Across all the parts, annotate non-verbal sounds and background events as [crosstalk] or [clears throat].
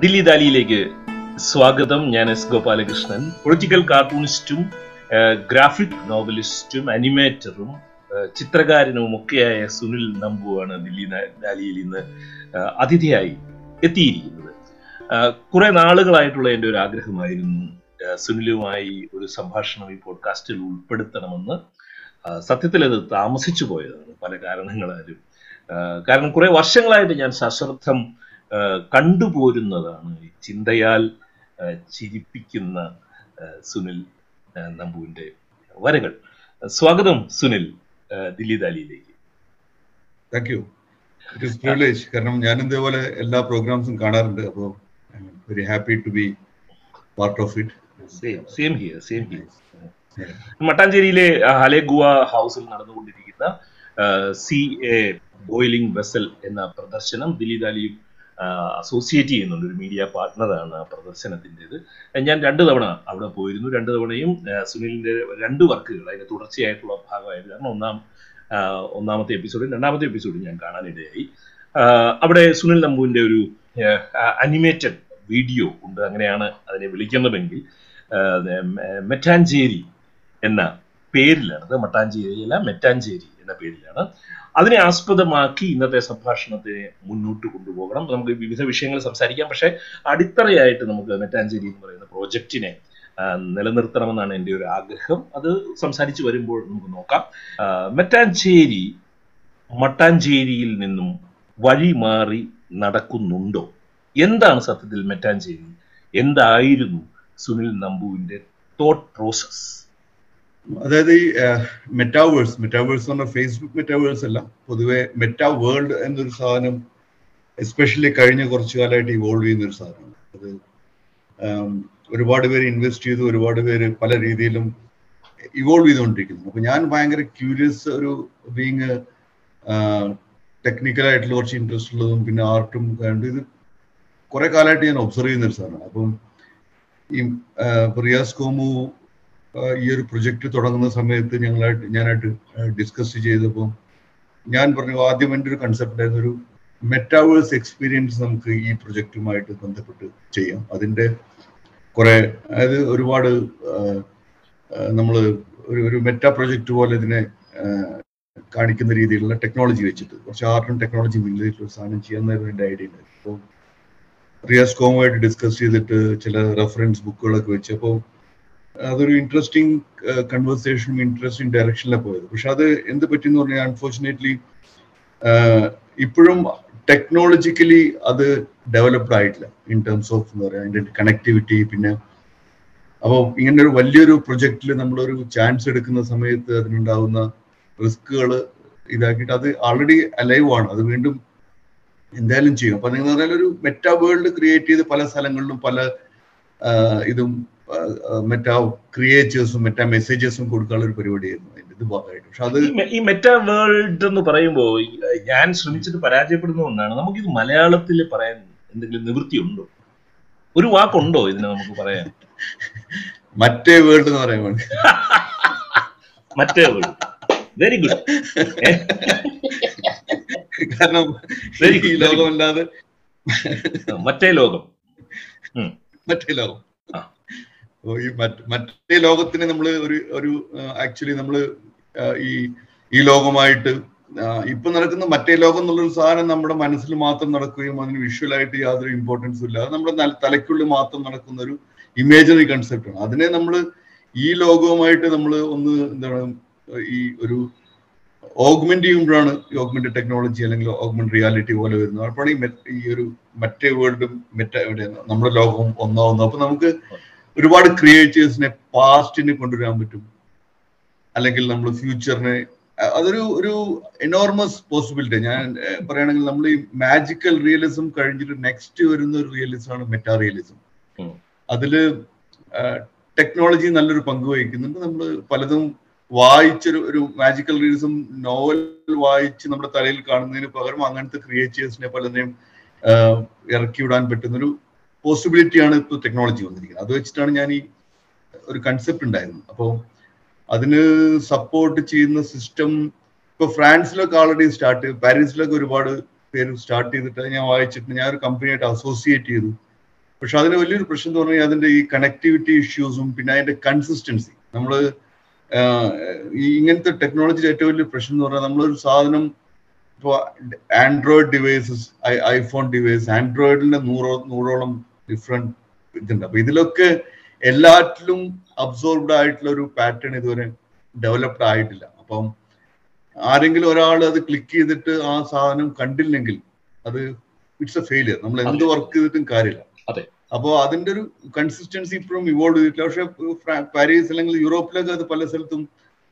ദില്ലി ദാലിയിലേക്ക് സ്വാഗതം. ഞാൻ എസ് ഗോപാലകൃഷ്ണൻ. പൊളിറ്റിക്കൽ കാർട്ടൂണിസ്റ്റും ഗ്രാഫിക് നോവലിസ്റ്റും അനിമേറ്ററും ചിത്രകാരനും ഒക്കെയായ സുനിൽ നമ്പുവാണ് ദില്ലി ദാലിയിൽ ഇന്ന് അതിഥിയായി എത്തിയിരിക്കുന്നത്. കുറെ നാളുകളായിട്ടുള്ള എന്റെ ഒരു ആഗ്രഹമായിരുന്നു സുനിലുമായി ഒരു സംഭാഷണം ഈ പോഡ്കാസ്റ്റിൽ ഉൾപ്പെടുത്തണമെന്ന്. സത്യത്തിൽ അത് താമസിച്ചു പോയതാണ് പല കാരണങ്ങളാലും. കാരണം കുറെ വർഷങ്ങളായിട്ട് ഞാൻ സശ്രദ്ധം കണ്ടുപോരുന്നതാണ് ചിന്തയാൽ ചിരിപ്പിക്കുന്ന സുനിൽ നമ്പുവിന്റെ വരകൾ സ്വാഗതം Sunil Delhi ദാലിയിലേക്ക്. Thank you it is privilege കാരണം ഞാൻ ഇതേപോലെ എല്ലാ പ്രോഗ്രാംസും കാണാറുണ്ട് അപ്പോൾ very happy to be part of it same here same here മട്ടാഞ്ചേരിയിലെ ഹലേഗുവ ഹൗസിൽ നടന്നുകൊണ്ടിരിക്കുന്ന സി എ ബോയിലിംഗ് വെസൽ എന്ന പ്രദർശനം ദില്ലി ദാലിയും അസോസിയേറ്റ് ചെയ്യുന്നുണ്ട്. ഒരു മീഡിയ പാർട്ട്ണറാണ് ആ പ്രദർശനത്തിന്റെത്. ഞാൻ രണ്ട് തവണ അവിടെ പോയിരുന്നു. രണ്ട് തവണയും സുനിലിന്റെ രണ്ട് വർക്കുകൾ അതിന്റെ തുടർച്ചയായിട്ടുള്ള ഭാഗമായത് കാരണം ഒന്നാം ഒന്നാമത്തെ എപ്പിസോഡും രണ്ടാമത്തെ എപ്പിസോഡും ഞാൻ കാണാനിടയായി. അവിടെ സുനിൽ നമ്പൂവിന്റെ ഒരു അനിമേറ്റഡ് വീഡിയോ ഉണ്ട്. അങ്ങനെയാണ് അതിനെ വിളിക്കുന്നതെങ്കിൽ മെറ്റാഞ്ചേരി എന്ന പേരിലാണ്. അത് മട്ടാഞ്ചേരിയല്ല മെറ്റാഞ്ചേരി എന്ന പേരിലാണ്. അതിനെ ആസ്പദമാക്കി ഇന്നത്തെ സംഭാഷണത്തെ മുന്നോട്ട് കൊണ്ടുപോകണം. നമുക്ക് വിവിധ വിഷയങ്ങൾ സംസാരിക്കാം. പക്ഷെ അടിത്തറയായിട്ട് നമുക്ക് നെറ്റാഞ്ചേരി എന്ന് പറയുന്ന പ്രോജക്റ്റിനെ നിലനിർത്തണമെന്നാണ് എന്റെ ഒരു ആഗ്രഹം. അത് സംസാരിച്ചു വരുമ്പോൾ നമുക്ക് നോക്കാം. മെറ്റാഞ്ചേരി മട്ടാഞ്ചേരിയിൽ നിന്നും വഴി മാറി നടക്കുന്നുണ്ടോ? എന്താണ് സത്യത്തിൽ മെറ്റാഞ്ചേരി? എന്തായിരുന്നു സുനിൽ നമ്പൂവിന്റെ തോട്ട് പ്രോസസ് അതായത് ഈ മെറ്റാവേഴ്സ് മെറ്റാവേഴ്സ് എന്ന് പറഞ്ഞാൽ ഫേസ്ബുക്ക് മെറ്റാവേഴ്സ് അല്ല. പൊതുവെ മെറ്റാ വേൾഡ് എന്നൊരു സാധനം എസ്പെഷ്യലി കഴിഞ്ഞ കുറച്ചു കാലമായിട്ട് ഇവോൾവ് ചെയ്യുന്ന ഒരു സാധനമാണ്. അത് ഒരുപാട് പേര് ഇൻവെസ്റ്റ് ചെയ്തു ഒരുപാട് പേര് പല രീതിയിലും ഇവോൾവ് ചെയ്തുകൊണ്ടിരിക്കുന്നു. അപ്പൊ ഞാൻ ഭയങ്കര ക്യൂരിയസ് ഒരു ബീങ് ടെക്നിക്കലായിട്ടുള്ള കുറച്ച് ഇൻട്രസ്റ്റ് ഉള്ളതും പിന്നെ ആർട്ടും കണ്ട് ഇത് കുറെ കാലമായിട്ട് ഞാൻ ഒബ്സർവ് ചെയ്യുന്ന ഒരു സാധനമാണ്. അപ്പം ഈ റിയാസ് കോമു ഈ ഒരു പ്രൊജക്ട് തുടങ്ങുന്ന സമയത്ത് ഞങ്ങളായിട്ട് ഞാനായിട്ട് ഡിസ്കസ് ചെയ്തപ്പോൾ ഞാൻ പറഞ്ഞു ആദ്യം എന്റെ ഒരു കൺസെപ്റ്റ് ആയിരുന്നു ഒരു മെറ്റാവേഴ്സ് എക്സ്പീരിയൻസ് നമുക്ക് ഈ പ്രൊജക്റ്റുമായിട്ട് ബന്ധപ്പെട്ട് ചെയ്യാം. അതിന്റെ കുറെ അതായത് ഒരുപാട് നമ്മൾ ഒരു ഒരു മെറ്റാ പ്രൊജക്റ്റ് പോലെ ഇതിനെ കാണിക്കുന്ന രീതിയിലുള്ള ടെക്നോളജി വെച്ചിട്ട്. കുറച്ച് ആർട്ടും ടെക്നോളജിയും മില്ലിട്ടുള്ള സാധനം ചെയ്യാമെന്നായിരുന്നു എന്റെ ഐഡിയ ഉണ്ടായിരുന്നു അപ്പോൾ റിയാസ് കോമുമായിട്ട് ഡിസ്കസ് ചെയ്തിട്ട് ചില റെഫറൻസ് ബുക്കുകളൊക്കെ വെച്ച് അതൊരു ഇൻട്രസ്റ്റിംഗ് കൺവേഴ്സേഷനും ഇൻട്രസ്റ്റിംഗ് ഡയറക്ഷനിലാണ് പോയത്. പക്ഷെ അത് എന്ത് പറ്റിയെന്ന് പറഞ്ഞാൽ അൺഫോർച്ചുനേറ്റ്ലി ഇപ്പോഴും ടെക്നോളജിക്കലി അത് ഡെവലപ്ഡ് ആയിട്ടില്ല. ഇൻ ടേംസ് ഓഫ് എന്താ പറയുക അതിന്റെ കണക്ടിവിറ്റി പിന്നെ അപ്പോൾ ഇങ്ങനെ ഒരു വലിയൊരു പ്രൊജക്റ്റിൽ നമ്മളൊരു ചാൻസ് എടുക്കുന്ന സമയത്ത് അതിനുണ്ടാവുന്ന റിസ്കുകൾ ഇതാക്കിയിട്ട് അത് ആൾറെഡി അലൈവ് ആണ്. അത് വീണ്ടും എന്തായാലും ചെയ്യും. അപ്പൊ നിങ്ങൾ പറഞ്ഞാൽ ഒരു മെറ്റാ വേൾഡ് ക്രിയേറ്റ് ചെയ്ത് പല സ്ഥലങ്ങളിലും പല ഇതും മെറ്റാ ക്രിയേറ്റേഴ്സും മെറ്റാ മെസ്സേജസും കൊടുക്കാനുള്ള ഒരു പരിപാടിയായിരുന്നു. അതിന്റെ ഇത് ഭാഗമായിട്ട്. പക്ഷെ അത് ഈ മെറ്റാ വേൾഡ് എന്ന് പറയുമ്പോൾ ഞാൻ ശ്രമിച്ചിട്ട് പരാജയപ്പെടുന്ന ഒന്നാണ്. നമുക്കിത് മലയാളത്തിൽ പറയാൻ എന്തെങ്കിലും നിവൃത്തി ഉണ്ടോ ഒരു വാക്കുണ്ടോ ഇതിനെ നമുക്ക് പറയാൻ? മറ്റേ വേൾഡ് എന്ന് പറയുമ്പോൾ മറ്റേ വേൾഡ് വെരി ഗുഡ് കാരണം ഈ ലോകമല്ലാതെ മറ്റേ ലോകം. മറ്റേ ലോകം. ഈ മറ്റേ ലോകത്തിന് നമ്മൾ ഒരു ഒരു ആക്ച്വലി നമ്മൾ ഈ ഈ ലോകമായിട്ട് ഇപ്പൊ നടക്കുന്ന മറ്റേ ലോകം എന്നുള്ളൊരു സാധനം നമ്മുടെ മനസ്സിൽ മാത്രം നടക്കുകയും അതിന് വിഷ്വലായിട്ട് യാതൊരു ഇമ്പോർട്ടൻസും ഇല്ല. അത് നമ്മുടെ തലയ്ക്കുള്ളിൽ മാത്രം നടക്കുന്ന ഒരു ഇമേജിനറി കൺസെപ്റ്റാണ് അതിനെ നമ്മൾ ഈ ലോകവുമായിട്ട് നമ്മൾ ഒന്ന് എന്താണ് ഈ ഒരു ഓഗ്മെന്റ് ചെയ്യുമ്പോഴാണ് ഈ ഓഗ്മെന്റ് ടെക്നോളജി അല്ലെങ്കിൽ ഓഗ്മെന്റ് റിയാലിറ്റി പോലെ വരുന്നത്. അപ്പോഴാണ് ഈ ഈ ഒരു മറ്റേ വേൾഡും മറ്റേ നമ്മുടെ ലോകവും ഒന്നാവുന്നു അപ്പൊ നമുക്ക് ഒരുപാട് ക്രിയേറ്റേഴ്സിനെ പാസ്റ്റിനെ കൊണ്ടുവരാൻ പറ്റും. അല്ലെങ്കിൽ നമ്മൾ ഫ്യൂച്ചറിനെ അതൊരു ഒരു എനോർമസ് പോസിബിലിറ്റി ഞാൻ പറയുകയാണെങ്കിൽ നമ്മൾ ഈ മാജിക്കൽ റിയലിസം കഴിഞ്ഞിട്ട് നെക്സ്റ്റ് വരുന്ന ഒരു റിയലിസം ആണ് മെറ്റാ റിയലിസം അതിൽ ടെക്നോളജി നല്ലൊരു പങ്ക് വഹിക്കുന്നുണ്ട്. നമ്മൾ പലതും വായിച്ചൊരു ഒരു മാജിക്കൽ റിയലിസം നോവൽ വായിച്ച് നമ്മുടെ തലയിൽ കാണുന്നതിന് പകരം അങ്ങനത്തെ ക്രിയേറ്റേഴ്സിനെ പലതിനെയും ഇറക്കി വിടാൻ പറ്റുന്നൊരു പോസിബിലിറ്റിയാണ് ഇപ്പോൾ ടെക്നോളജി വന്നിരിക്കുന്നത്. അത് വെച്ചിട്ടാണ് ഞാൻ ഈ ഒരു കൺസെപ്റ്റ് ഉണ്ടായിരുന്നു അപ്പോൾ അതിന് സപ്പോർട്ട് ചെയ്യുന്ന സിസ്റ്റം ഇപ്പൊ ഫ്രാൻസിലൊക്കെ ആൾറെഡി സ്റ്റാർട്ട് പാരീസിലൊക്കെ ഒരുപാട് പേര് സ്റ്റാർട്ട് ചെയ്തിട്ട് ഞാൻ വായിച്ചിട്ട് ഞാൻ ഒരു കമ്പനിയായിട്ട് അസോസിയേറ്റ് ചെയ്തു. പക്ഷെ അതിന് വലിയൊരു പ്രശ്നം എന്ന് പറഞ്ഞാൽ അതിന്റെ ഈ കണക്ടിവിറ്റി ഇഷ്യൂസും പിന്നെ അതിന്റെ കൺസിസ്റ്റൻസി നമ്മൾ ഈ ഇങ്ങനത്തെ ടെക്നോളജിയുടെ ഏറ്റവും വലിയ പ്രശ്നം എന്ന് പറഞ്ഞാൽ നമ്മളൊരു സാധനം ഇപ്പോൾ ആൻഡ്രോയിഡ് ഡിവൈസസ് ഐഫോൺ ഡിവൈസ് ആൻഡ്രോയിഡിന്റെ നൂറോ നൂറോളം ഡിഫറെന്റ് ഇതുണ്ട്. അപ്പൊ ഇതിലൊക്കെ എല്ലാറ്റിലും അബ്സോർബ്ഡ് ആയിട്ടുള്ള ഒരു പാറ്റേൺ ഇതുവരെ ഡെവലപ്ഡ് ആയിട്ടില്ല. അപ്പം ആരെങ്കിലും ഒരാൾ അത് ക്ലിക്ക് ചെയ്തിട്ട് ആ സാധനം കണ്ടില്ലെങ്കിൽ അത് ഇറ്റ്സ് എ ഫെയിലിയർ നമ്മൾ എന്ത് വർക്ക് ചെയ്തിട്ടും കാര്യമില്ല. അപ്പോൾ അതിന്റെ ഒരു കൺസിസ്റ്റൻസി ഇപ്പോഴും ഇവോൾവ് ചെയ്തിട്ടില്ല. പക്ഷെ പാരീസ് അല്ലെങ്കിൽ യൂറോപ്പിലൊക്കെ അത് പല സ്ഥലത്തും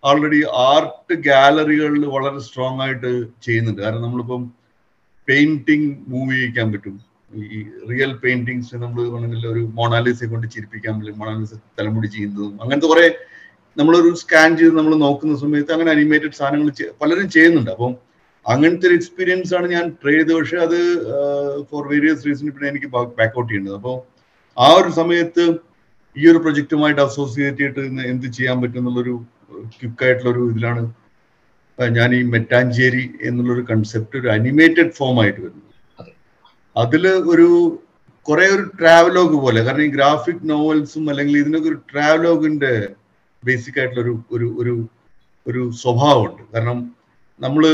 ഓൾറെഡി ആർട്ട് ഗാലറികളിൽ വളരെ സ്ട്രോങ് ആയിട്ട് ചെയ്യുന്നുണ്ട്. കാരണം നമ്മളിപ്പം പെയിന്റിങ് മൂവ് ചെയ്യിക്കാൻ പറ്റും. ഈ റിയൽ പെയിന്റിങ്സ് നമ്മൾ വേണമെങ്കിൽ ഒരു മൊണാലിസയെ കൊണ്ട് ചിരിപ്പിക്കാൻ പറ്റും മൊണാലിസ തലമുടി ചെയ്യുന്നതും അങ്ങനത്തെ കുറെ നമ്മളൊരു സ്കാൻ ചെയ്ത് നമ്മൾ നോക്കുന്ന സമയത്ത് അങ്ങനെ അനിമേറ്റഡ് സാധനങ്ങൾ പലരും ചെയ്യുന്നുണ്ട്. അപ്പം അങ്ങനത്തെ ഒരു എക്സ്പീരിയൻസ് ആണ് ഞാൻ ട്രൈ ചെയ്തത്. പക്ഷെ അത് ഫോർ വേരിയസ് റീസൺ പിന്നെ എനിക്ക് ബാക്ക് ഔട്ട് ചെയ്യേണ്ടത്. അപ്പോൾ ആ ഒരു സമയത്ത് ഈ ഒരു പ്രൊജക്റ്റുമായിട്ട് അസോസിയേറ്റ് ചെയ്തിട്ട് എന്ത് ചെയ്യാൻ പറ്റും എന്നുള്ളൊരു ക്വിക്കായിട്ടുള്ള ഒരു ഇതിലാണ് ഞാൻ ഈ മെറ്റാഞ്ചേരി എന്നുള്ളൊരു കൺസെപ്റ്റ് ഒരു അനിമേറ്റഡ് ഫോം ആയിട്ട് വരുന്നത്. അതിൽ ഒരു കുറെ ഒരു ട്രാവലോഗ് പോലെ. കാരണം ഈ ഗ്രാഫിക് നോവൽസും അല്ലെങ്കിൽ ഇതിനൊക്കെ ഒരു ട്രാവലോഗിന്റെ ബേസിക് ആയിട്ടുള്ള ഒരു ഒരു ഒരു ഒരു സ്വഭാവമുണ്ട്. കാരണം നമ്മൾ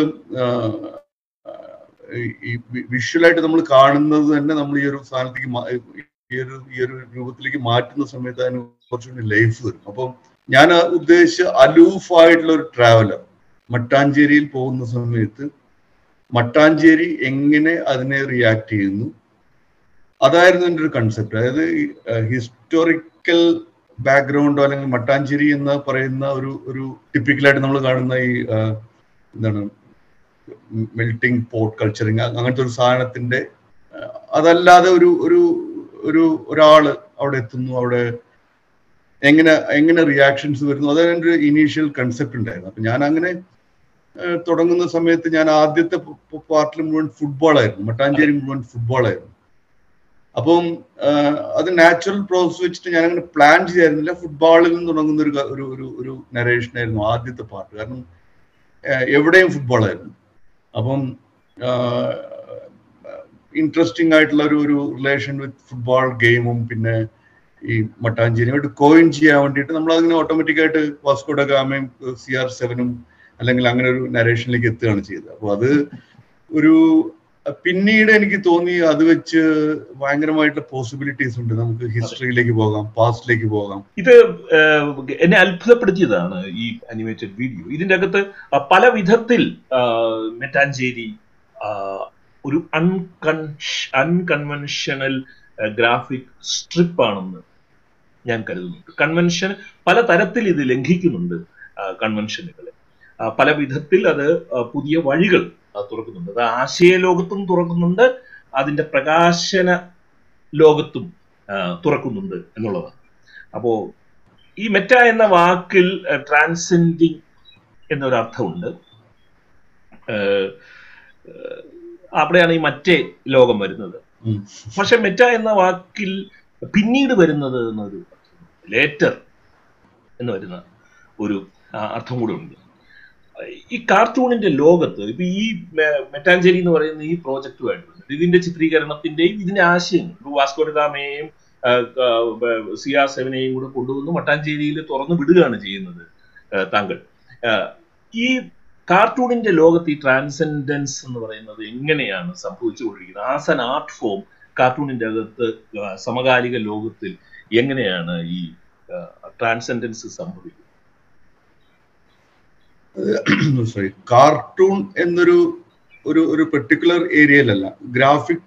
ഈ വിഷ്വലായിട്ട് നമ്മൾ കാണുന്നത് തന്നെ നമ്മൾ ഈ ഒരു സ്ഥാനത്തേക്ക് ഈ ഒരു ഈ ഒരു രൂപത്തിലേക്ക് മാറ്റുന്ന സമയത്ത് അതിന് കുറച്ചുകൂടി ലൈഫ് വരും. അപ്പം ഞാൻ ഉദ്ദേശിച്ച അലൂഫായിട്ടുള്ള ഒരു ട്രാവലർ മട്ടാഞ്ചേരിയിൽ പോകുന്ന സമയത്ത് മട്ടാഞ്ചേരി എങ്ങനെ അതിനെ റിയാക്ട് ചെയ്യുന്നു? അതായിരുന്നു എന്റെ ഒരു കൺസെപ്റ്റ് അതായത് ഹിസ്റ്റോറിക്കൽ ബാക്ക്ഗ്രൗണ്ടോ അല്ലെങ്കിൽ മട്ടാഞ്ചേരി എന്ന് പറയുന്ന ഒരു ഒരു ടിപ്പിക്കലായിട്ട് നമ്മൾ കാണുന്ന ഈ എന്താണ് മെൽറ്റിംഗ് പോട്ട് കൾച്ചറിങ് അങ്ങനത്തെ ഒരു സാധനത്തിന്റെ അതല്ലാതെ ഒരു ഒരു ഒരു ഒരാൾ അവിടെ എത്തുന്നു അവിടെ എങ്ങനെ എങ്ങനെ റിയാക്ഷൻസ് വരുന്നു അതാണ് എന്റെ ഇനീഷ്യൽ കൺസെപ്റ്റ് ഉണ്ടായിരുന്നു അപ്പൊ ഞാൻ അങ്ങനെ തുടങ്ങുന്ന സമയത്ത് ഞാൻ ആദ്യത്തെ പാർട്ടിൽ മുഴുവൻ ഫുട്ബോൾ ആയിരുന്നു മട്ടാഞ്ചേരി മുഴുവൻ ഫുട്ബോൾ ആയിരുന്നു അപ്പം അത് നാച്ചുറൽ പ്രോസസ് വെച്ചിട്ട് ഞാൻ അങ്ങനെ പ്ലാൻ ചെയ്യായിരുന്നില്ല ഫുട്ബോളിൽ നിന്ന് തുടങ്ങുന്ന ഒരു ഒരു ഒരു ഒരു നരേഷൻ ആയിരുന്നു ആദ്യത്തെ പാർട്ട് കാരണം എവിടെയും ഫുട്ബോൾ ആയിരുന്നു അപ്പം ഇൻട്രസ്റ്റിംഗ് ആയിട്ടുള്ള ഒരു ഒരു റിലേഷൻ വിത്ത് ഫുട്ബോൾ ഗെയിമും പിന്നെ ഈ മട്ടാഞ്ചേരിയുമായിട്ട് കോയിൻ ചെയ്യാൻ വേണ്ടിയിട്ട് നമ്മൾ അതിങ്ങനെ ഓട്ടോമാറ്റിക് ആയിട്ട് വാസ്കോഡ ഗാമയും സി ആർ സെവനും അല്ലെങ്കിൽ അങ്ങനെ ഒരു നരേഷനിലേക്ക് എത്തുകയാണ് ചെയ്തത്. അപ്പോൾ അത് ഒരു പിന്നീട് എനിക്ക് തോന്നി അത് വെച്ച് ഭയങ്കരമായിട്ടുള്ള പോസിബിലിറ്റീസ് ഉണ്ട്. നമുക്ക് ഹിസ്റ്ററിയിലേക്ക് പോകാം പാസ്റ്റിലേക്ക് പോകാം. ഇത് എന്നെ അത്ഭുതപ്പെടുത്തിയതാണ് ഈ അനിമേറ്റഡ് വീഡിയോ ഇതിന്റെ അകത്ത് പല വിധത്തിൽ മെറ്റാഞ്ചേരി ഒരു അൺകൺഷ അൺകൺവെൻഷണൽ ഗ്രാഫിക് സ്ട്രിപ്പ് ആണെന്ന് ഞാൻ കരുതുന്നുണ്ട്. കൺവെൻഷൻ പല തരത്തിൽ ഇത് ലംഘിക്കുന്നുണ്ട് കൺവെൻഷനുകളെ പല വിധത്തിൽ അത് പുതിയ വഴികൾ തുറക്കുന്നുണ്ട്. അത് ആശയ ലോകത്തും തുറക്കുന്നുണ്ട് അതിന്റെ പ്രകാശന ലോകത്തും തുറക്കുന്നുണ്ട് എന്നുള്ളതാണ്. അപ്പോ ഈ മെറ്റ എന്ന വാക്കിൽ ട്രാൻസെൻഡിങ് എന്നൊരു അർത്ഥമുണ്ട് അവിടെയാണ് ഈ മറ്റേ ലോകം വരുന്നത്. പക്ഷെ മെറ്റ എന്ന വാക്കിൽ പിന്നീട് വരുന്നത് എന്നൊരു ലേറ്റർ എന്ന് വരുന്ന ഒരു അർത്ഥം കൂടെ ഉണ്ട്. ഈ കാർട്ടൂണിന്റെ ലോകത്ത് ഇപ്പൊ ഈ മെറ്റാഞ്ചേരി എന്ന് പറയുന്ന ഈ പ്രോജക്റ്റുമായിട്ട് ഇതിന്റെ ചിത്രീകരണത്തിന്റെയും ഇതിന്റെ ആശയം ഇപ്പൊ വാസ്കോഡാമയെയും സി ആർ സെവനെയും കൂടെ കൊണ്ടുവന്ന് മട്ടാഞ്ചേരിയിൽ തുറന്നു വിടുകയാണ് ചെയ്യുന്നത് താങ്കൾ. ഈ കാർട്ടൂണിന്റെ ലോകത്ത് ഈ ട്രാൻസെൻഡൻസ് എന്ന് പറയുന്നത് എങ്ങനെയാണ് സംഭവിച്ചുകൊണ്ടിരിക്കുന്നത്? ആസ് ആൻ ആർട്ട് ഫോം കാർട്ടൂണിന്റെ അകത്ത് സമകാലിക ലോകത്തിൽ എങ്ങനെയാണ് ഈ ട്രാൻസെൻഡൻസ് സംഭവിക്കുന്നത്? സോറി കാർട്ടൂൺ [clears throat] എന്നൊരു ഒരു ഒരു പെർട്ടിക്കുലർ ഏരിയയിലല്ല ഗ്രാഫിക്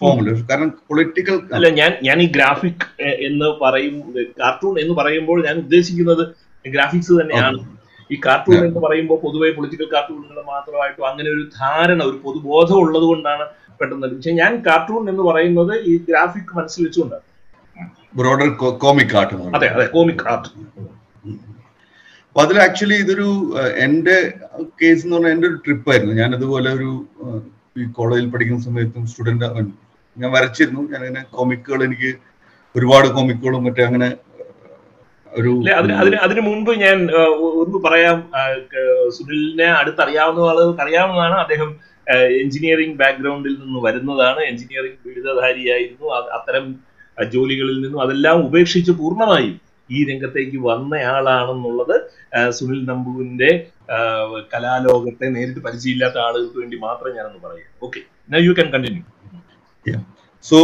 ഫോമിൽ കാരണം പൊളിറ്റിക്കൽ അല്ല ഞാൻ ഞാൻ ഈ ഗ്രാഫിക് എന്ന് പറയും കാർട്ടൂൺ എന്ന് പറയുമ്പോൾ ഞാൻ ഉദ്ദേശിക്കുന്നത് ഗ്രാഫിക്സ് തന്നെയാണ്. ഈ കാർട്ടൂൺ എന്ന് പറയുമ്പോൾ പൊതുവെ പൊളിറ്റിക്കൽ കാർട്ടൂണുകൾ മാത്രമായിട്ടും അങ്ങനെ ഒരു ധാരണ ഒരു പൊതുബോധം ഉള്ളത് കൊണ്ടാണ് പെട്ടെന്ന് പക്ഷെ ഞാൻ കാർട്ടൂൺ എന്ന് പറയുന്നത് ഈ ഗ്രാഫിക് മനസ്സിൽ വെച്ചുകൊണ്ടാണ്. ബ്രോഡർ കോമിക് ആർട്ട് അതെ അതെ കോമിക് ആർട്ട് അപ്പൊ അതിൽ ആക്ച്വലി ഇതൊരു എന്റെ കേസ് എന്ന് പറഞ്ഞാൽ എന്റെ ഒരു ട്രിപ്പ് ആയിരുന്നു. ഞാൻ അതുപോലെ ഒരു ഈ കോളേജിൽ പഠിക്കുന്ന സമയത്തും സ്റ്റുഡന്റ് ഞാൻ വരച്ചിരുന്നു. ഞാൻ അങ്ങനെ കോമിക്കുകൾ എനിക്ക് ഒരുപാട് കോമിക്കുകളും മറ്റേ അങ്ങനെ ഒരു അതിന് അതിന് ഞാൻ ഒന്ന് പറയാം. സുനിലിനെ അടുത്തറിയാവുന്ന ആളുകൾക്ക് അറിയാവുന്നതാണ് അദ്ദേഹം എഞ്ചിനീയറിംഗ് ബാക്ക്ഗ്രൗണ്ടിൽ നിന്ന് വരുന്നതാണ്. എഞ്ചിനീയറിംഗ് ബിരുദധാരിയായിരുന്നു. അത്തരം ജോലികളിൽ നിന്നും അതെല്ലാം ഉപേക്ഷിച്ച് പൂർണമായും ഈ രംഗത്തേക്ക് വന്നയാളാണെന്നുള്ളത് സുനിൽ നമ്പുവിന്റെ കലാലോകത്തെ നേരിട്ട് പരിചയമില്ലാത്ത ആളുകൾക്ക് വേണ്ടി മാത്രം ഞാനൊന്ന് പറയാം okay you can continue so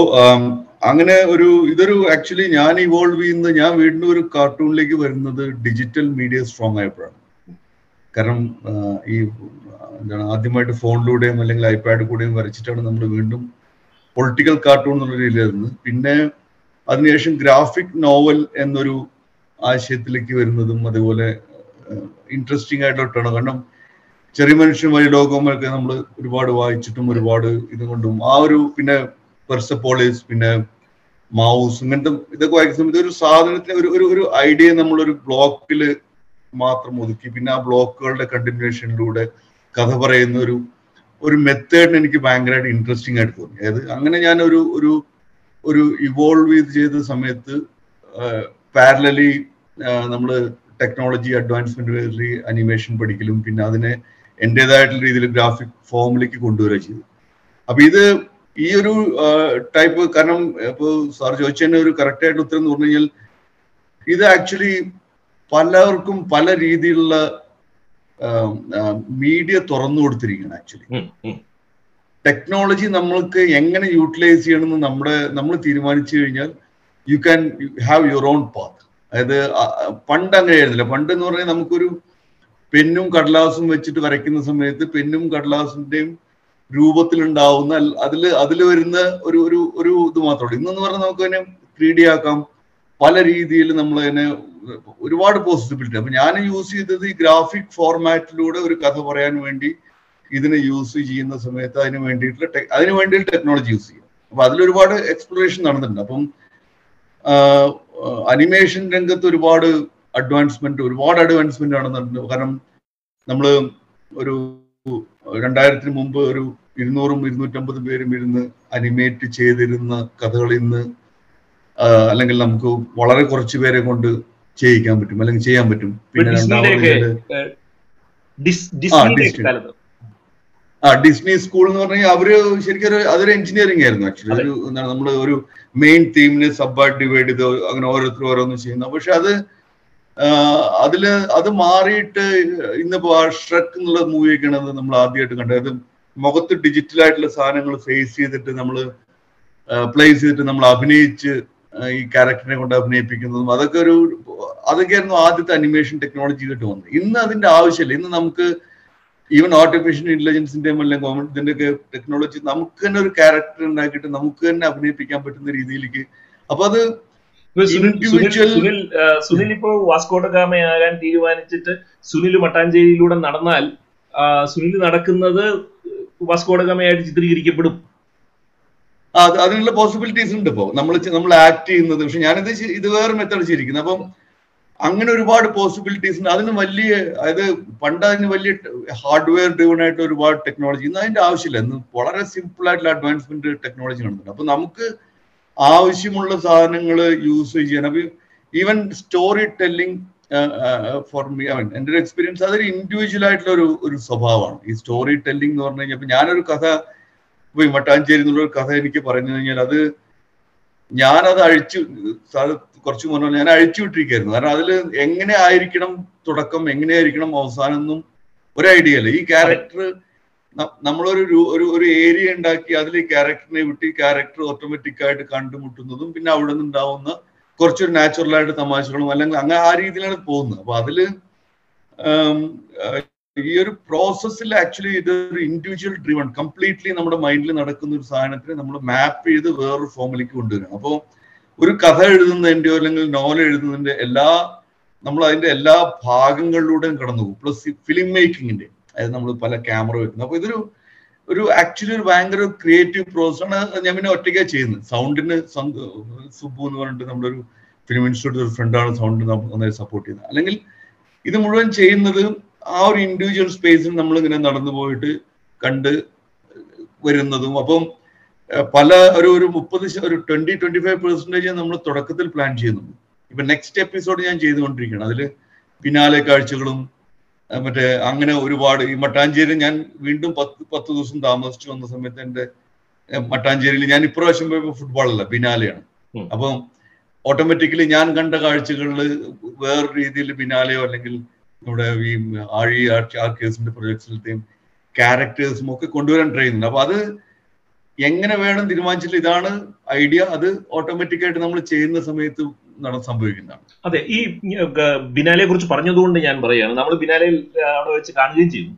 അങ്ങനെ ഒരു ഇതൊരു ആക്ച്വലി ഞാൻ ഇവോൾവ് ചെയ്യുന്നത് ഞാൻ വീണ്ടും ഒരു കാർട്ടൂണിലേക്ക് വരുന്നത് ഡിജിറ്റൽ മീഡിയ സ്ട്രോങ് ആയപ്പോഴാണ്. കാരണം ഈ എന്താണ് ആദ്യമായിട്ട് ഫോണിലൂടെയും അല്ലെങ്കിൽ ഐപാഡ് കൂടെയും വരച്ചിട്ടാണ് നമ്മൾ വീണ്ടും പൊളിറ്റിക്കൽ കാർട്ടൂൺ എന്നുള്ള രീതിയിൽ വരുന്നത്. പിന്നെ അതിനുശേഷം ഗ്രാഫിക് നോവൽ എന്നൊരു ആശയത്തിലേക്ക് വരുന്നതും അതുപോലെ ഇൻട്രസ്റ്റിംഗ് ആയിട്ടൊട്ടാണ് കാരണം ചെറിയ മനുഷ്യൻ വലിയ ലോകമൊക്കെ നമ്മൾ ഒരുപാട് വായിച്ചിട്ടും ഒരുപാട് ഇതുകൊണ്ടും ആ ഒരു പിന്നെ പെർസപ്പോളിസ് പിന്നെ മൗസ് ഇങ്ങനത്തെ ഇതൊക്കെ വായിക്കുന്ന സമയത്ത് ഒരു സാധനത്തിന് ഒരു ഒരു ഒരു ഐഡിയ നമ്മളൊരു ബ്ലോക്കിൽ മാത്രം ഒതുക്കി. പിന്നെ ആ ബ്ലോക്കുകളുടെ കണ്ടിന്യൂഷനിലൂടെ കഥ പറയുന്ന ഒരു ഒരു മെത്തേഡിന് എനിക്ക് ഭയങ്കരമായിട്ട് ഇൻട്രസ്റ്റിംഗ് ആയിട്ട് തോന്നി. അതായത് അങ്ങനെ ഞാൻ ഒരു ഒരു ഒരു ഇവോൾവ് ചെയ്ത് ചെയ്ത സമയത്ത് പാരലലി നമ്മൾ ടെക്നോളജി അഡ്വാൻസ്മെന്റ് വഴി അനിമേഷൻ പഠിക്കലും പിന്നെ അതിനെ എന്റെതായിട്ടുള്ള രീതിയിൽ ഗ്രാഫിക് ഫോമിലേക്ക് കൊണ്ടുവരിക ചെയ്തു. അപ്പൊ ഇത് ഈ ഒരു ടൈപ്പ് കാരണം ഇപ്പൊ സാർ ചോദിച്ചതിന് ഒരു കറക്റ്റ് ആയിട്ട് ഉത്തരം എന്ന് പറഞ്ഞു കഴിഞ്ഞാൽ ഇത് ആക്ച്വലി പലർക്കും പല രീതിയിലുള്ള മീഡിയ തുറന്നു കൊടുത്തിരിക്കുകയാണ് ആക്ച്വലി ടെക്നോളജി നമ്മൾക്ക് എങ്ങനെ യൂട്ടിലൈസ് ചെയ്യണമെന്ന് നമ്മുടെ നമ്മൾ തീരുമാനിച്ചു കഴിഞ്ഞാൽ you can have your own path അതായത് പണ്ട് അങ്ങനെ ആയിരുന്നില്ല. പണ്ട് എന്ന് പറഞ്ഞാൽ നമുക്കൊരു പെന്നും കടലാസും വെച്ചിട്ട് വരയ്ക്കുന്ന സമയത്ത് പെന്നും കടലാസിന്റെയും രൂപത്തിലുണ്ടാവുന്ന അതിൽ അതിൽ വരുന്ന ഒരു ഒരു ഒരു ഇത് മാത്രമേ ഇന്നെന്ന് പറഞ്ഞാൽ നമുക്ക് അതിനെ ത്രീ ഡി ആക്കാം. പല രീതിയിൽ നമ്മൾ അതിനെ ഒരുപാട് പോസിബിലിറ്റി. അപ്പൊ ഞാൻ യൂസ് ചെയ്തത് ഈ ഗ്രാഫിക് ഫോർമാറ്റിലൂടെ ഒരു കഥ പറയാൻ വേണ്ടി ഇതിനെ യൂസ് ചെയ്യുന്ന സമയത്ത് അതിന് വേണ്ടിയിട്ടുള്ള അതിന് വേണ്ടിയിട്ട് ടെക്നോളജി യൂസ് ചെയ്യും. അപ്പൊ അതിലൊരുപാട് എക്സ്പ്ലോറേഷൻ നടന്നിട്ടുണ്ട്. അപ്പം അനിമേഷൻ രംഗത്ത് ഒരുപാട് അഡ്വാൻസ്മെന്റ് ഒരുപാട് അഡ്വാൻസ്മെന്റ് ആണ് കാരണം നമ്മൾ ഒരു രണ്ടായിരത്തിന് മുമ്പ് ഒരു ഇരുന്നൂറും ഇരുന്നൂറ്റമ്പത് പേരും ഇരുന്ന് അനിമേറ്റ് ചെയ്തിരുന്ന കഥകൾ ഇന്ന് അല്ലെങ്കിൽ നമുക്ക് വളരെ കുറച്ച് പേരെ കൊണ്ട് ചെയ്യിക്കാൻ പറ്റും അല്ലെങ്കിൽ ചെയ്യാൻ പറ്റും. പിന്നെ രണ്ടാമത് ആ ഡിസ്നി സ്കൂൾ എന്ന് പറഞ്ഞാൽ അവർ ശരിക്കും ഒരു അതൊരു എഞ്ചിനീയറിംഗ് ആയിരുന്നു. ആക്ച്വലി ഒരു എന്താണ് നമ്മൾ ഒരു മെയിൻ തീമിന് സബ് ഡിവൈഡ് ചെയ്ത് അങ്ങനെ ഓരോരുത്തർ ഓരോന്നും ചെയ്യുന്നു. പക്ഷെ അത് അതിൽ അത് മാറിയിട്ട് ഇന്നിപ്പോ ഷ്രക്ക് എന്നുള്ള മൂവിയൊക്കെയാണ് നമ്മൾ ആദ്യമായിട്ട് കണ്ടത്. അത് മുഖത്ത് ഡിജിറ്റൽ ആയിട്ടുള്ള സാധനങ്ങൾ ഫേസ് ചെയ്തിട്ട് നമ്മൾ പ്ലേസ് ചെയ്തിട്ട് നമ്മൾ അഭിനയിച്ച് ഈ ക്യാരക്ടറിനെ കൊണ്ട് അഭിനയിപ്പിക്കുന്നതും അതൊക്കെ ഒരു അതൊക്കെയായിരുന്നു ആദ്യത്തെ അനിമേഷൻ ടെക്നോളജി ആയിട്ട് വന്നത്. ഇന്ന് അതിന്റെ ആവശ്യമില്ല. ഇന്ന് നമുക്ക് ഈവൻ ആർട്ടിഫിഷ്യൽ ഇന്റലിജൻസിന്റെയും അല്ലെങ്കിൽ ഗവൺമെന്റിന്റെ ഒക്കെ ടെക്നോളജി നമുക്ക് തന്നെ ഒരു ക്യാരക്ടർ ഉണ്ടാക്കിയിട്ട് നമുക്ക് തന്നെ അഭിനയിപ്പിക്കാൻ പറ്റുന്ന രീതിയിലേക്ക്. അപ്പൊ അത് സുനിൽ സുനിൽ ഇപ്പോ വാസ്കോട്ടഗാമയാകാൻ തീരുമാനിച്ചിട്ട് സുനിൽ മട്ടാഞ്ചേരിയിലൂടെ നടന്നാൽ സുനിൽ നടക്കുന്നത് വാസ്കോട്ടഗാമയായിട്ട് ചിത്രീകരിക്കപ്പെടും. അതിനുള്ള പോസിബിലിറ്റീസ് ഉണ്ട് ഇപ്പോ. നമ്മൾ നമ്മൾ ആക്ട് ചെയ്യുന്നത്. പക്ഷെ ഞാനിത് ഇത് വേറെ മെത്തേഡ് ചെയ്തിരിക്കുന്നത് അപ്പം അങ്ങനെ ഒരുപാട് പോസിബിലിറ്റീസ് ഉണ്ട്. അതിന് വലിയ അതായത് പണ്ട് അതിന് വലിയ ഹാർഡ്വെയർ ഡ്രിവൺ ആയിട്ട് ഒരുപാട് ടെക്നോളജി ഇന്ന് അതിന്റെ ആവശ്യമില്ല. ഇന്ന് വളരെ സിമ്പിൾ ആയിട്ടുള്ള അഡ്വാൻസ്മെന്റ് ടെക്നോളജി നടന്നുണ്ട് അപ്പൊ നമുക്ക് ആവശ്യമുള്ള സാധനങ്ങൾ യൂസ് ചെയ്യാൻ അപ്പൊ even story telling for me I mean എന്റെ ഒരു എക്സ്പീരിയൻസ് അതൊരു ഇൻഡിവിജ്വൽ ആയിട്ടുള്ള ഒരു ഒരു സ്വഭാവമാണ്. ഈ സ്റ്റോറി ടെല്ലിംഗ് എന്ന് പറഞ്ഞു കഴിഞ്ഞാൽ ഞാനൊരു കഥ ഇപ്പൊ മട്ടാഞ്ചേരി എന്നുള്ള ഒരു കഥ എനിക്ക് പറഞ്ഞു കഴിഞ്ഞാൽ അത് ഞാനത് അഴിച്ചു കുറച്ച് മുന്നേ ഞാൻ അഴിച്ചു വിട്ടിരിക്കുകയായിരുന്നു കാരണം അതിൽ എങ്ങനെ ആയിരിക്കണം തുടക്കം എങ്ങനെയായിരിക്കണം അവസാനം ഒന്നും ഒരു ഐഡിയ അല്ല? ഈ ക്യാരക്ടർ നമ്മളൊരു ഒരു ഒരു ഏരിയ ഉണ്ടാക്കി അതിൽ ഈ ക്യാരക്ടറിനെ വിട്ട് ഈ ക്യാരക്ടർ ഓട്ടോമാറ്റിക് ആയിട്ട് കണ്ടുമുട്ടുന്നതും പിന്നെ അവിടെ നിന്നുണ്ടാവുന്ന കുറച്ചൊരു നാച്ചുറൽ ആയിട്ട് തമാശകളും അല്ലെങ്കിൽ അങ്ങനെ ആ രീതിയിലാണ് പോകുന്നത്. അപ്പൊ അതിൽ ഈ ഒരു പ്രോസസ്സിൽ ആക്ച്വലി ഇതൊരു ഇൻഡിവിജ്വൽ ഡ്രീവൺ കംപ്ലീറ്റ്ലി നമ്മുടെ മൈൻഡിൽ നടക്കുന്ന ഒരു സാധനത്തിന് നമ്മൾ മാപ്പ് ചെയ്ത് വേറൊരു ഫോമിലേക്ക് കൊണ്ടുവരണം അപ്പോൾ ഒരു കഥ എഴുതുന്നതിന്റെയോ അല്ലെങ്കിൽ നോവൽ എഴുതുന്നതിന്റെ എല്ലാ നമ്മൾ അതിന്റെ എല്ലാ ഭാഗങ്ങളിലൂടെയും കടന്നു പോകും പ്ലസ് ഫിലിം മേക്കിങ്ങിന്റെ അതായത് നമ്മൾ പല ക്യാമറ വെക്കുന്നത് അപ്പോൾ ഇതൊരു ഒരു ആക്ച്വലി ഒരു ഭയങ്കര ക്രിയേറ്റീവ് പ്രോസസ് ആണ്. ഞാൻ പിന്നെ ഒറ്റയ്ക്കാണ് ചെയ്യുന്നത്. സൗണ്ടിന് സുബു എന്ന് പറഞ്ഞിട്ട് നമ്മളൊരു ഫിലിം ഇൻസ്റ്റിറ്റ്യൂട്ട് ഒരു ഫ്രണ്ടാണ് സൗണ്ട് നന്നായി സപ്പോർട്ട് ചെയ്യുന്നത്. അല്ലെങ്കിൽ ഇത് മുഴുവൻ ചെയ്യുന്നത് ആ ഒരു ഇൻഡിവിജ്വൽ സ്പേസിൽ നമ്മൾ ഇങ്ങനെ നടന്നു പോയിട്ട് കണ്ട് വരുന്നതും അപ്പം പല ഒരു ഒരു മുപ്പത് ഒരു ട്വന്റി ട്വന്റി ഫൈവ് പെർസെന്റേജ് നമ്മൾ തുടക്കത്തിൽ പ്ലാൻ ചെയ്യുന്നുണ്ട്. ഇപ്പൊ നെക്സ്റ്റ് എപ്പിസോഡ് ഞാൻ ചെയ്തുകൊണ്ടിരിക്കുകയാണ്. അതിൽ പിന്നാലെ കാഴ്ചകളും മറ്റേ അങ്ങനെ ഒരുപാട് ഈ മട്ടാഞ്ചേരി ഞാൻ വീണ്ടും പത്ത് പത്ത് ദിവസം താമസിച്ചു വന്ന സമയത്ത് എന്റെ മട്ടാഞ്ചേരിയിൽ ഞാൻ ഇപ്രാവശ്യം പോയപ്പോൾ ബിനാലെയാണ് ഉം. അപ്പം ഓട്ടോമാറ്റിക്കലി ഞാൻ കണ്ട കാഴ്ചകളിൽ വേറെ രീതിയിൽ പിന്നാലെയോ അല്ലെങ്കിൽ നമ്മുടെ ഈ ആഴി ആ കേസിന്റെ പ്രൊജക്ട്സിലത്തെയും ക്യാരക്ടേഴ്സും ഒക്കെ കൊണ്ടുവരാൻ ട്രൈ ചെയ്യുന്നുണ്ട്. അപ്പൊ അത് എങ്ങനെ വേണം തീരുമാനിച്ചിട്ട് ഇതാണ് ഐഡിയ. അത് ഓട്ടോമാറ്റിക്കായിട്ട് നമ്മൾ ചെയ്യുന്ന സമയത്ത് സംഭവിക്കുന്നതാണ്. അതെ ഈ ബിനാലയെ കുറിച്ച് പറഞ്ഞതുകൊണ്ട് ഞാൻ പറയുകയാണ്. നമ്മൾ ബിനാലയിൽ അവിടെ വെച്ച് കാണുകയും ചെയ്തു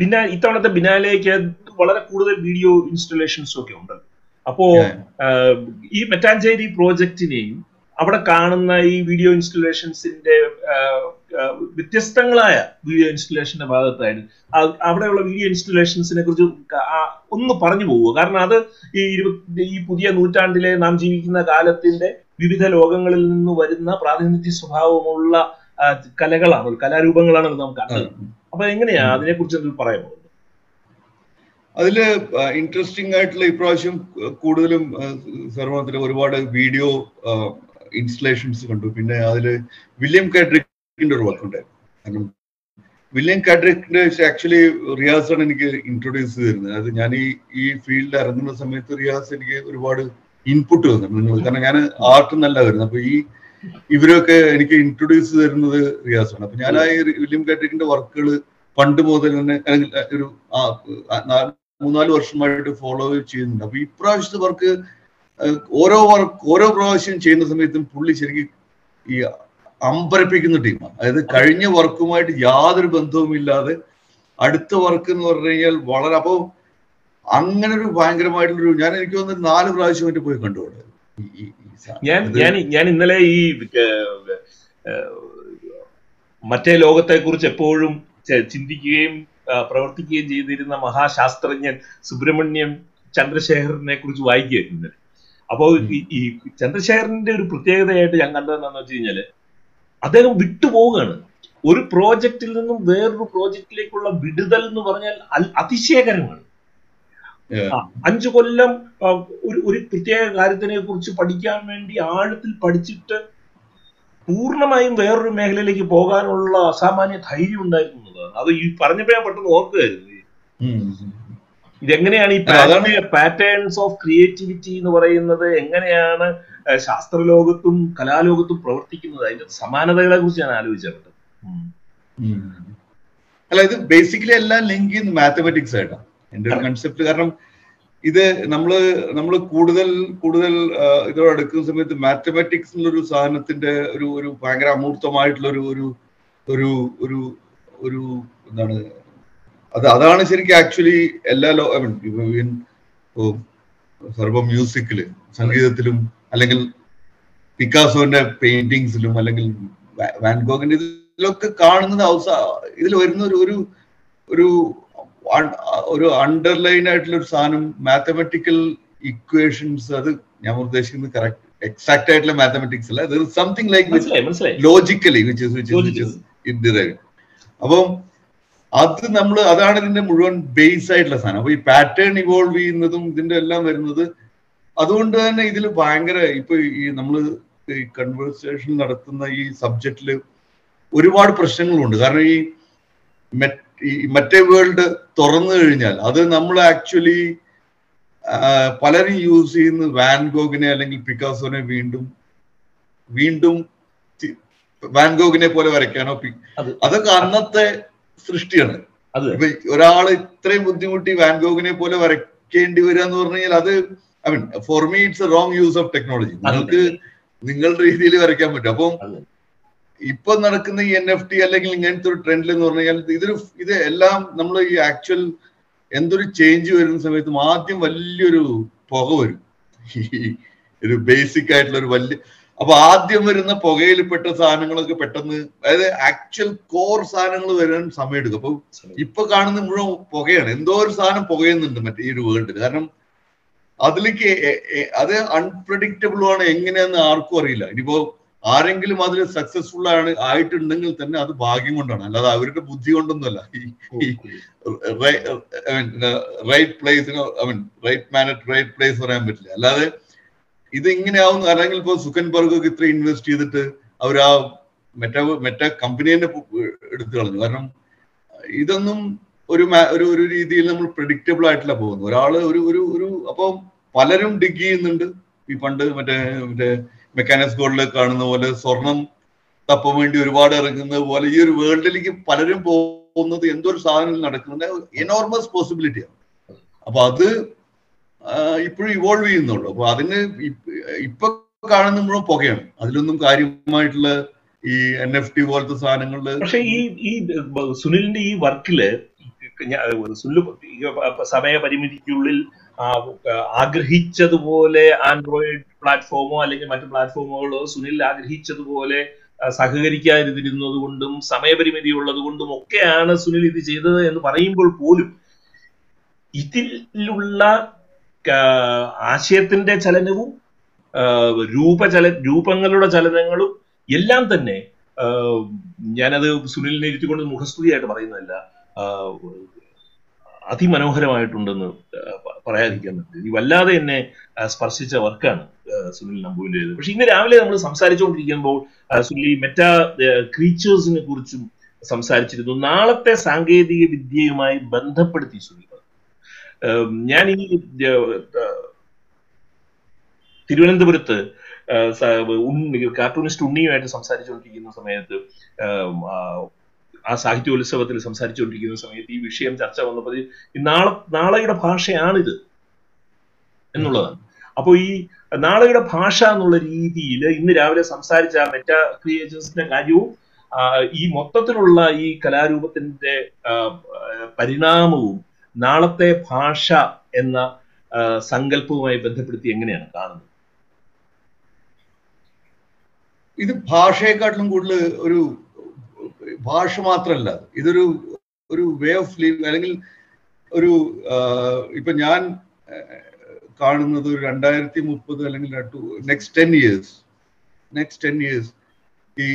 ബിനാ ഇത്തവണത്തെ ബിനാലേക്ക് വളരെ കൂടുതൽ വീഡിയോ ഇൻസ്റ്റലേഷൻസും ഒക്കെ ഉണ്ട്. അപ്പോ ഈ മെറ്റാഞ്ചേരി പ്രോജക്റ്റിനെയും അവിടെ കാണുന്ന ഈ വീഡിയോ ഇൻസ്റ്റലേഷൻസിന്റെ വ്യത്യസ്തങ്ങളായ വീഡിയോ ഇൻസ്റ്റലേഷന്റെ ഭാഗത്തായിട്ട്. അവിടെയുള്ള വീഡിയോ ഇൻസ്റ്റലേഷൻസിനെ കുറിച്ച് ഒന്ന് പറഞ്ഞു പോവുക. കാരണം അത് ഈ ഇരുപത്തി ഈ പുതിയ നൂറ്റാണ്ടിലെ നാം ജീവിക്കുന്ന കാലത്തിന്റെ വിവിധ ലോകങ്ങളിൽ നിന്ന് വരുന്ന പ്രാതിനിധ്യ സ്വഭാവമുള്ള കലകളാണ് കലാരൂപങ്ങളാണ് നാം കണ്ടത് അപ്പൊ എങ്ങനെയാ അതിനെ കുറിച്ച് എന്തെങ്കിലും പോകുന്നത് അതിൽ ഇൻട്രസ്റ്റിംഗ് ആയിട്ടുള്ള ഇപ്രാവശ്യം കൂടുതലും സർവത്തിൽ ഒരുപാട് വീഡിയോ ഇൻസ്റ്റലേഷൻസ് കണ്ടു. പിന്നെ അതിൽ വില്യം കാഡ്രിക്കിന്റെ ഒരു വർക്ക് ഉണ്ടായിരുന്നു കാരണം വില്യം കാഡ്രിക്കിന്റെ ആക്ച്വലി റിയാസ് ആണ് എനിക്ക് ഇൻട്രൊഡ്യൂസ് ചെയ്തിരുന്നത്. അതായത് ഞാൻ ഈ ഈ ഫീൽഡിൽ ഇറങ്ങുന്ന സമയത്ത് റിയാസ് എനിക്ക് ഒരുപാട് ഇൻപുട്ട് തന്നിട്ടുണ്ട് കാരണം ഞാൻ ആർട്ട് നല്ല വരുന്നത് അപ്പൊ ഈ ഇവരൊക്കെ എനിക്ക് ഇൻട്രൊഡ്യൂസ് തരുന്നത് റിയാസാണ്. അപ്പൊ ഞാൻ ആ വില്യം കാഡ്രിക്കിന്റെ വർക്കുകൾ പണ്ട് മുതൽ തന്നെ അല്ലെങ്കിൽ ഒരു മൂന്നാൽ വർഷമായിട്ട് ഫോളോ ചെയ്യുന്നുണ്ട്. അപ്പൊ ഇപ്രാവശ്യത്തെ വർക്ക് ഓരോ വർക്ക് ഓരോ പ്രാവശ്യം ചെയ്യുന്ന സമയത്തും പുള്ളി ശരിക്കും ഈ അമ്പരപ്പിക്കുന്ന ടീമാണ്. അതായത് കഴിഞ്ഞ വർക്കുമായിട്ട് യാതൊരു ബന്ധവുമില്ലാതെ അടുത്ത വർക്ക് എന്ന് പറഞ്ഞു കഴിഞ്ഞാൽ വളരെ അപ്പോ അങ്ങനെ ഒരു ഭയങ്കരമായിട്ടുള്ളൊരു ഞാൻ എനിക്ക് തോന്നുന്നു നാല് പ്രാവശ്യം മറ്റു പോയി കണ്ടുകൊണ്ട് ഞാൻ ഞാൻ ഞാൻ ഇന്നലെ ഈ മറ്റേ ലോകത്തെ കുറിച്ച് എപ്പോഴും ചിന്തിക്കുകയും പ്രവർത്തിക്കുകയും ചെയ്തിരുന്ന മഹാശാസ്ത്രജ്ഞൻ സുബ്രഹ്മണ്യം ചന്ദ്രശേഖരനെ കുറിച്ച് വായിക്കുകയായിരുന്നു ഇന്നലെ. അപ്പോൾ ഈ- ഈ ചന്ദ്രശേഖരന്റെ ഒരു പ്രത്യേകതയായിട്ട് ഞാൻ കണ്ടതെന്താണെന്ന് വെച്ച് കഴിഞ്ഞാൽ അദ്ദേഹം വിട്ടുപോവുകയാണ്. ഒരു പ്രോജക്റ്റിൽ നിന്നും വേറൊരു പ്രോജക്റ്റിലേക്കുള്ള വിടുതൽ എന്ന് പറഞ്ഞാൽ അതിശയകരമാണ്. അഞ്ചു കൊല്ലം ഒരു ഒരു പ്രത്യേക കാര്യത്തിനെ കുറിച്ച് പഠിക്കാൻ വേണ്ടി ആഴത്തിൽ പഠിച്ചിട്ട് പൂർണമായും വേറൊരു മേഖലയിലേക്ക് പോകാനുള്ള അസാമാന്യ ധൈര്യം ഉണ്ടായിരുന്നു എന്നുള്ളതാണ് അത് ഈ പറഞ്ഞപ്പോ ഞാൻ പെട്ടെന്ന് ഓർക്കുകയായിരുന്നു. ഇതെങ്ങനെയാണ് ഈ പാറ്റേൺസ് ഓഫ് ക്രിയേറ്റിവിറ്റി എന്ന് പറയുന്നത്? എങ്ങനെയാണ് ശാസ്ത്രലോകത്തും കലാലോകത്തും പ്രവർത്തിക്കുന്നത് അതിന്റെ സമാനതകളെ കുറിച്ച് ഞാൻ ആലോചിച്ചത് ഉം. അല്ല ഇത് ബേസിക്കലി എല്ലാം ലിങ്ക് ചെയ്യുന്ന മാത്തമാറ്റിക്സ് ആയിട്ടാ. എന്റെ ഒരു കൺസെപ്റ്റ് കാരണം ഇത് നമ്മൾ നമ്മൾ കൂടുതൽ കൂടുതൽ ഇതോട് അടുക്കുന്ന സമയത്ത് മാത്തമാറ്റിക്സ് എന്നൊരു സാധനത്തിന്റെ ഒരു ഒരു ഭയങ്കര അമൂർത്തമായിട്ടുള്ള ഒരു ഒരു ഒരു ഒരു ഒരു എന്താണ് അത് അതാണ് ശരിക്കും ആക്ച്വലി എല്ലാ ലോ ഐ മീൻ സർവ മ്യൂസിക്കിൽ സംഗീതത്തിലും അല്ലെങ്കിൽ പിക്കാസോന്റെ പെയിന്റിങ്സിലും അല്ലെങ്കിൽ വാൻഗോഗിന്റെ ഇതിലൊക്കെ കാണുന്നത് അവസ ഇതിൽ വരുന്ന ഒരു ഒരു ഒരു ഒരു അണ്ടർലൈൻ ആയിട്ടുള്ള ഒരു സാധനം മാത്തമെറ്റിക്കൽ ഇക്വേഷൻസ് അത് ഞാൻ ഉദ്ദേശിക്കുന്നത് കറക്റ്റ് എക്സാക്ട് ആയിട്ടുള്ള മാത്തമെറ്റിക്സ് അല്ല. Something like logically which is which Logically. Is derive അപ്പം അത് നമ്മൾ അതാണ് ഇതിന്റെ മുഴുവൻ ബേസ് ആയിട്ടുള്ള സാധനം. അപ്പൊ ഈ പാറ്റേൺ ഇവോൾവ് ചെയ്യുന്നതും ഇതിന്റെ എല്ലാം വരുന്നത് അതുകൊണ്ട് തന്നെ ഇതിൽ ഭയങ്കര ഇപ്പൊ ഈ നമ്മൾ ഈ കൺവേഴ്സേഷൻ നടത്തുന്ന ഈ സബ്ജക്റ്റിൽ ഒരുപാട് പ്രശ്നങ്ങളുണ്ട്. കാരണം ഈ ഈ മറ്റേ വേൾഡ് തുറന്നു കഴിഞ്ഞാൽ അത് നമ്മൾ ആക്ച്വലി പലരും യൂസ് ചെയ്യുന്ന വാൻഗോഗിനെ അല്ലെങ്കിൽ പിക്കാസോനെ വീണ്ടും വീണ്ടും വാൻഗോഗിനെ പോലെ വരയ്ക്കാനോ അതൊക്കെ അന്നത്തെ സൃഷ്ടിയാണ്. ഒരാൾ ഇത്രയും ബുദ്ധിമുട്ടി വാൻഗോഗിനെ പോലെ വരയ്ക്കേണ്ടി വരിക എന്ന് പറഞ്ഞു കഴിഞ്ഞാൽ അത് I mean for me it's a wrong use of technology നിങ്ങൾക്ക് നിങ്ങളുടെ രീതിയിൽ വരയ്ക്കാൻ പറ്റും. അപ്പം. ഇപ്പൊ നടക്കുന്ന ഈ എൻ എഫ് ടി അല്ലെങ്കിൽ ഇങ്ങനത്തെ ഒരു ട്രെൻഡിൽ എന്ന് പറഞ്ഞു കഴിഞ്ഞാൽ ഇതൊരു ഇത് എല്ലാം നമ്മൾ ഈ ആക്ച്വൽ എന്തൊരു ചേഞ്ച് വരുന്ന സമയത്തും ആദ്യം വലിയൊരു പുക വരും. ഈ ഒരു ബേസിക് ആയിട്ടുള്ള ഒരു വലിയ അപ്പൊ ആദ്യം വരുന്ന പുകയിൽ പെട്ട സാധനങ്ങളൊക്കെ പെട്ടെന്ന് അതായത് ആക്ച്വൽ കോർ സാധനങ്ങൾ വരാൻ സമയം എടുക്കും അപ്പൊ ഇപ്പൊ കാണുന്ന മുഴുവൻ പുകയാണ്. എന്തോ ഒരു സാധനം പുകയുന്നുണ്ട് മറ്റേ ഈ ഒരു വേൾഡിൽ കാരണം അതിലേക്ക് അത് അൺപ്രഡിക്റ്റബിൾ ആണ് എങ്ങനെയാന്ന് ആർക്കും അറിയില്ല. ഇനിയിപ്പോ ആരെങ്കിലും അതിൽ സക്സസ്ഫുൾ ആണ് ആയിട്ടുണ്ടെങ്കിൽ തന്നെ അത് ഭാഗ്യം കൊണ്ടാണ്. അല്ലാതെ അവരുടെ ബുദ്ധി കൊണ്ടൊന്നുമല്ല. ഈ right പ്ലേസിനോ I mean right man at right place പറയാൻ പറ്റില്ല. അല്ലാതെ ഇത് ഇങ്ങനെയാവും അല്ലെങ്കിൽ ഇപ്പൊ സുഖൻബർഗ് ഒക്കെ ഇത്ര ഇൻവെസ്റ്റ് ചെയ്തിട്ട് അവർ ആ മെറ്റ മെറ്റ കമ്പനി തന്നെ എടുത്തു കളഞ്ഞു. കാരണം ഇതൊന്നും ഒരു ഒരു ഒരു രീതിയിൽ നമ്മൾ പ്രഡിക്റ്റബിൾ ആയിട്ടില്ല പോകുന്നത്. ഒരാൾ ഒരു ഒരു ഒരു അപ്പം പലരും ഡിഗ് ചെയ്യുന്നുണ്ട്. ഈ പണ്ട് മറ്റേ മറ്റേ മെക്കാനിക്സ് ഗോൾഡിൽ കാണുന്ന പോലെ സ്വർണം തപ്പ വേണ്ടി ഒരുപാട് ഇറങ്ങുന്നത് പോലെ ഈ ഒരു വേൾഡിലേക്ക് പലരും പോകുന്നത് എന്തോ ഒരു സാധനം നടക്കുന്നത് എനോർമസ് പോസിബിലിറ്റിയാണ് അപ്പൊ അത് ഇപ്പോഴും ഇവോൾവ് ചെയ്യുന്നുള്ളൂ അപ്പൊ അതിന് ഇപ്പൊ കാണുന്ന മുഴുവൻ പുകയാണ്. അതിലൊന്നും കാര്യമായിട്ടുള്ള ഈ എൻ എഫ് ടി പോലത്തെ സാധനങ്ങളിൽ പക്ഷെ ഈ ഈ സുനിലിന്റെ ഈ വർക്കിൽ സുനിൽ സമയപരിമിതിക്കുള്ളിൽ ആഗ്രഹിച്ചതുപോലെ ആൻഡ്രോയിഡ് പ്ലാറ്റ്ഫോമോ അല്ലെങ്കിൽ മറ്റു പ്ലാറ്റ്ഫോമുകളോ സുനിൽ ആഗ്രഹിച്ചതുപോലെ സഹകരിക്കാതിരുന്നത് കൊണ്ടും സമയപരിമിതി ഉള്ളത് കൊണ്ടും ഒക്കെയാണ് സുനിൽ ഇത് ചെയ്തത് എന്ന് പറയുമ്പോൾ പോലും ഇതിലുള്ള ആശയത്തിന്റെ ചലനവും രൂപചല രൂപങ്ങളുടെ ചലനങ്ങളും എല്ലാം തന്നെ ഞാനത് സുനിലിനെ ഇരുത്തിക്കൊണ്ട് മുഖസ്തുതിയായിട്ട് പറയുന്നതല്ല. അതിമനോഹരമായിട്ടുണ്ടെന്ന് പറയാതിരിക്കാൻ പറ്റില്ല ഈ വല്ലാതെ എന്നെ സ്പർശിച്ച വർക്കാണ് സുനിൽ നമ്പുവിന്റെത് പക്ഷെ ഇന്ന് രാവിലെ നമ്മൾ സംസാരിച്ചുകൊണ്ടിരിക്കുമ്പോൾ സുനിൽ മെറ്റ ക്രീച്ചേഴ്സിനെ കുറിച്ചും സംസാരിച്ചിരുന്നു. നാളത്തെ സാങ്കേതിക വിദ്യയുമായി ബന്ധപ്പെടുത്തി സുനിൽ ഞാൻ ഈ തിരുവനന്തപുരത്ത് കാർട്ടൂണിസ്റ്റ് ഉണ്ണിയുമായിട്ട് സംസാരിച്ചുകൊണ്ടിരിക്കുന്ന സമയത്ത് ആ സാഹിത്യോത്സവത്തിൽ സംസാരിച്ചുകൊണ്ടിരിക്കുന്ന സമയത്ത് ഈ വിഷയം ചർച്ച വന്നപ്പോൾ നാളെ നാളെയുടെ ഭാഷയാണിത് എന്നുള്ളതാണ്. അപ്പോൾ ഈ നാളെയുടെ ഭാഷ എന്നുള്ള രീതിയിൽ ഇന്ന് രാവിലെ സംസാരിച്ച മെറ്റാ ക്രിയേറ്റേഴ്സിന്റെ കാര്യവും ഈ മൊത്തത്തിലുള്ള ഈ കലാരൂപത്തിന്റെ പരിണാമവും നാളത്തെ ഭാഷ എന്ന സങ്കല്പവുമായി ബന്ധപ്പെടുത്തി എങ്ങനെയാണ് കാണുന്നത്? ഇത് ഭാഷയെക്കാട്ടിലും കൂടുതൽ ഒരു ഭാഷ മാത്രമല്ല ഇതൊരു ഒരു വേ ഓഫ് ലീവ് അല്ലെങ്കിൽ ഒരു ഇപ്പൊ ഞാൻ കാണുന്നത് ഒരു രണ്ടായിരത്തി മുപ്പത് അല്ലെങ്കിൽ next ten years next ten years ഈ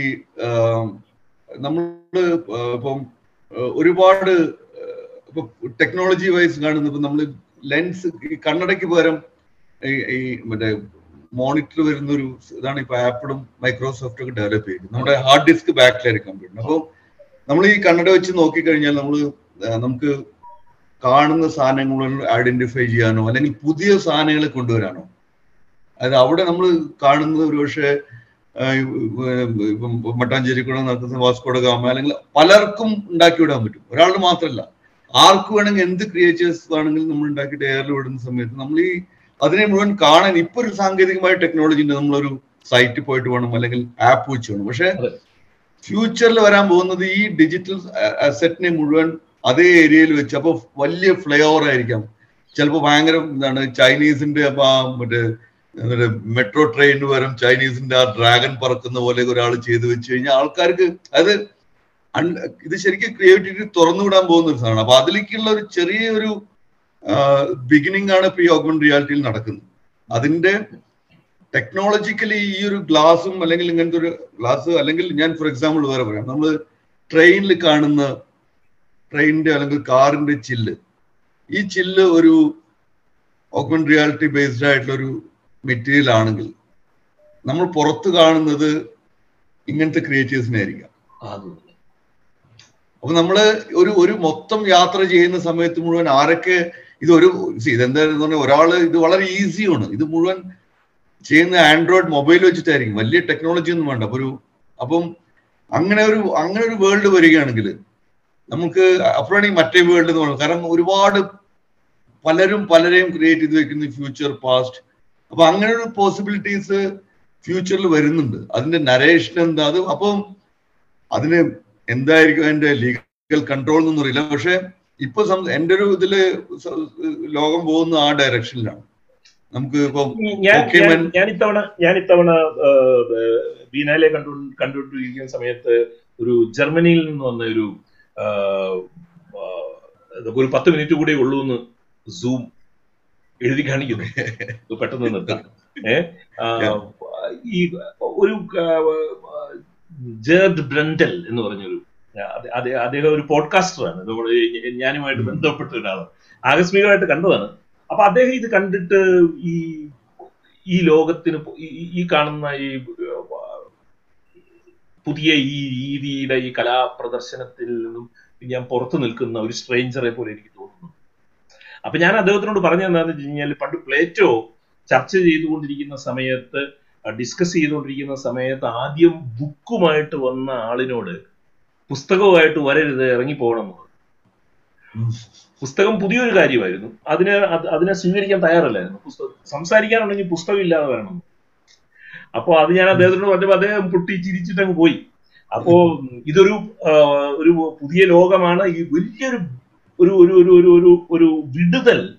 നമ്മൾ ഇപ്പം ഒരുപാട് ഇപ്പൊ ടെക്നോളജി വൈസ് കാണുന്നത് ഇപ്പൊ നമ്മൾ ലെൻസ് ഈ കണ്ണടയ്ക്ക് പകരം ഈ മറ്റേ മോണിറ്റർ വരുന്ന ഒരു ഇതാണ് ഇപ്പൊ ആപ്പിളും മൈക്രോസോഫ്റ്റും ഒക്കെ ഡെവലപ്പ് ചെയ്തത് നമ്മുടെ ഹാർഡ് ഡിസ്ക് ബാക്കിലായിരിക്കും കമ്പ്യൂട്ടർ അപ്പോൾ നമ്മൾ ഈ കണ്ണട വെച്ച് നോക്കിക്കഴിഞ്ഞാൽ നമ്മൾ നമുക്ക് കാണുന്ന സാധനങ്ങൾ ഐഡന്റിഫൈ ചെയ്യാനോ അല്ലെങ്കിൽ പുതിയ സാധനങ്ങൾ കൊണ്ടുവരാനോ. അതായത് അവിടെ നമ്മൾ കാണുന്നത് ഒരുപക്ഷെ മട്ടാഞ്ചേരി കൂടെ നടക്കുന്ന വാസ്കോഡ ഗാമ അല്ലെങ്കിൽ പലർക്കും ഉണ്ടാക്കി വിടാൻ പറ്റും. ഒരാളുടെ മാത്രമല്ല ആർക്ക് വേണമെങ്കിൽ എന്ത് ക്രിയേച്ചേഴ്സ് വേണമെങ്കിലും നമ്മൾ ഉണ്ടാക്കിയിട്ട് എയറിൽ വിടുന്ന സമയത്ത് നമ്മൾ ഈ അതിനെ മുഴുവൻ കാണാൻ ഇപ്പൊ ഒരു സാങ്കേതികമായ ടെക്നോളജി ഉണ്ട്. നമ്മളൊരു സൈറ്റിൽ പോയിട്ട് വേണം അല്ലെങ്കിൽ ആപ്പ് വെച്ച് വേണം. പക്ഷെ ഫ്യൂച്ചറിൽ വരാൻ പോകുന്നത് ഈ ഡിജിറ്റൽ അസറ്റിനെ മുഴുവൻ അതേ ഏരിയയിൽ വെച്ച്. അപ്പൊ വലിയ ഫ്ലൈ ഓവർ ആയിരിക്കാം. ചിലപ്പോൾ ഭയങ്കര എന്താണ് ചൈനീസിന്റെ അപ്പൊ മറ്റേ മെട്രോ ട്രെയിൻ വരും. ചൈനീസിന്റെ ആ ഡ്രാഗൺ പറക്കുന്ന പോലെ ഒരാൾ ചെയ്തു വെച്ച് കഴിഞ്ഞാൽ ആൾക്കാർക്ക് അത് ഇത് ശരിക്കും ക്രിയേറ്റിവിറ്റി തുറന്നുവിടാൻ പോകുന്ന ഒരു സാധനമാണ്. അപ്പൊ അതിലേക്കുള്ള ഒരു ചെറിയ ഒരു ബിഗിനിങ് ആണ് ഇപ്പൊ ഈ ഓഗ്മെന്റ് റിയാലിറ്റിയിൽ നടക്കുന്നത്. അതിന്റെ ടെക്നോളജിക്കലി ഈ ഒരു ഗ്ലാസും അല്ലെങ്കിൽ ഇങ്ങനത്തെ ഒരു ഗ്ലാസ് അല്ലെങ്കിൽ ഞാൻ ഫോർ എക്സാമ്പിൾ വേറെ പറയാം. നമ്മൾ ട്രെയിനിൽ കാണുന്ന ട്രെയിനിന്റെ അല്ലെങ്കിൽ കാറിന്റെ ചില്ല് ഈ ചില്ല് ഒരു ഓഗ്മെന്റ് റിയാലിറ്റി ബേസ്ഡ് ആയിട്ടുള്ള ഒരു മെറ്റീരിയൽ ആണെങ്കിൽ നമ്മൾ പുറത്ത് കാണുന്നത് ഇങ്ങനത്തെ ക്രിയേറ്റേഴ്സിനെ ആയിരിക്കാം അപ്പൊ നമ്മൾ ഒരു ഒരു മൊത്തം യാത്ര ചെയ്യുന്ന സമയത്ത് മുഴുവൻ ആരൊക്കെ ഇത് ഒരു ഇതെന്താണെന്ന് പറഞ്ഞാൽ ഒരാൾ ഇത് വളരെ ഈസിയാണ് ഇത് മുഴുവൻ ചെയ്യുന്ന ആൻഡ്രോയിഡ് മൊബൈൽ വെച്ചിട്ടായിരിക്കും. വലിയ ടെക്നോളജി ഒന്നും വേണ്ട. അപ്പൊ ഒരു അപ്പം അങ്ങനെ ഒരു അങ്ങനെ ഒരു വേൾഡ് വരികയാണെങ്കിൽ നമുക്ക് അപ്പോഴാണ് ഈ മറ്റേ വേൾഡ് എന്ന് പറയുന്നത് കാരണം ഒരുപാട് പലരും പലരെയും ക്രിയേറ്റ് ചെയ്ത് വെക്കുന്ന ഫ്യൂച്ചർ പാസ്റ്റ് അപ്പൊ അങ്ങനെ ഒരു പോസിബിലിറ്റീസ് ഫ്യൂച്ചറിൽ വരുന്നുണ്ട്. അതിന്റെ നരേഷൻ എന്താ? അത് അപ്പം അതിന് എന്തായിരിക്കും അതിന്റെ ലീഗൽ കൺട്രോൾ എന്നൊന്നും അറിയില്ല. പക്ഷെ ഇപ്പൊ എന്റെ ഒരു ഇതിൽ ലോകം പോകുന്ന ആ ഡയറക്ഷനിലാണ്. നമുക്ക് ഇപ്പം ഞാൻ ഇത്തവണ ഞാൻ ഇത്തവണ ബീനാലെ കണ്ടു കണ്ടുകൊണ്ടിരിക്കുന്ന സമയത്ത് ഒരു ജർമ്മനിയിൽ നിന്ന് വന്ന ഒരു ഒരു പത്ത് മിനിറ്റ് കൂടെ ഉള്ളൂ എന്ന് സൂം എഴുതി കാണിക്കുന്നു. പെട്ടെന്ന് നിർത്താം. ഏഹ് ഈ ഒരു ജേർഡ് ബ്രണ്ടൽ എന്ന് പറഞ്ഞൊരു അദ്ദേഹം ഒരു പോഡ്കാസ്റ്ററാണ് നമ്മുടെ ഞാനുമായിട്ട് ബന്ധപ്പെട്ട ഒരാളാണ്. ആകസ്മികമായിട്ട് കണ്ടതാണ്. അപ്പൊ അദ്ദേഹം ഇത് കണ്ടിട്ട് ഈ ഈ ലോകത്തിന് ഈ കാണുന്ന ഈ പുതിയ ഈ രീതിയുടെ ഈ കലാപ്രദർശനത്തിൽ നിന്നും ഞാൻ പുറത്തു നിൽക്കുന്ന ഒരു സ്ട്രേഞ്ചറെ പോലെ എനിക്ക് തോന്നുന്നു. അപ്പൊ ഞാൻ അദ്ദേഹത്തിനോട് പറഞ്ഞു എന്താണെന്ന് വെച്ച് കഴിഞ്ഞാൽ പണ്ട് പ്ലേറ്റോ ചർച്ച ചെയ്തുകൊണ്ടിരിക്കുന്ന സമയത്ത് ഡിസ്കസ് ചെയ്തുകൊണ്ടിരിക്കുന്ന സമയത്ത് ആദ്യം ബുക്കുമായിട്ട് വന്ന ആളിനോട് പുസ്തകവുമായിട്ട് വരരുത് ഇറങ്ങിപ്പോകണം. പോകണം പുസ്തകം പുതിയൊരു കാര്യമായിരുന്നു. അതിനെ അതിനെ സ്വീകരിക്കാൻ തയ്യാറല്ലായിരുന്നു. പുസ്തകം സംസാരിക്കാനുണ്ടെങ്കിൽ പുസ്തകം ഇല്ലാതെ വരണം. അപ്പോ അത് ഞാൻ അദ്ദേഹത്തിനോട് പറഞ്ഞപ്പോൾ അദ്ദേഹം പൊട്ടി ചിരിച്ചിട്ട് അങ്ങ് പോയി. അപ്പോ ഇതൊരു ഒരു പുതിയ ലോകമാണ്. ഈ വലിയൊരു ഒരു ഒരു ഒരു ഒരു ഒരു ഒരു വിടുതൽ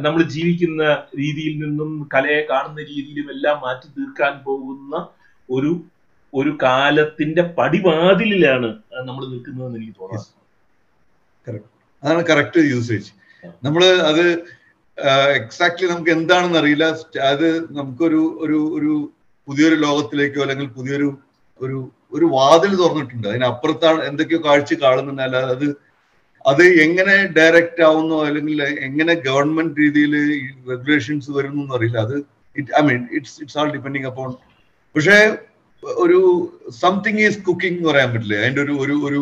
നമ്മൾ ജീവിക്കുന്ന രീതിയിൽ നിന്നും കലയെ കാണുന്ന രീതിയിലും എല്ലാം മാറ്റി തീർക്കാൻ പോകുന്ന ഒരു ഒരു കാലത്തിന്റെ പടിവാതിലിലാണ് നമ്മൾ നിൽക്കുന്നതെന്ന് എനിക്ക് തോന്നുന്നു അതാണ് കറക്റ്റ് യൂസേജ് നമ്മൾ അത് എക്സാക്ട്ലി നമുക്ക് എന്താണെന്ന് അറിയില്ല. അത് നമുക്കൊരു ഒരു ഒരു പുതിയൊരു ലോകത്തിലേക്കോ അല്ലെങ്കിൽ പുതിയൊരു ഒരു ഒരു വാതിൽ തുറന്നിട്ടുണ്ട്. അതിനപ്പുറത്താണ് എന്തൊക്കെയോ കാഴ്ച കാണുന്നുണ്ട് അല്ലാതെ അത് അത് എങ്ങനെ ഡയറക്റ്റ് ആവുന്നു അല്ലെങ്കിൽ എങ്ങനെ ഗവൺമെന്റ് രീതിയിൽ റെഗുലേഷൻസ് വരുന്നു അറിയില്ല അത് it I mean it's it's all depending upon പക്ഷേ ഒരു സംതിങ് ഈസ് കുക്കിംഗ് എന്ന് പറയാൻ പറ്റില്ല? അതിന്റെ ഒരു ഒരു ഒരു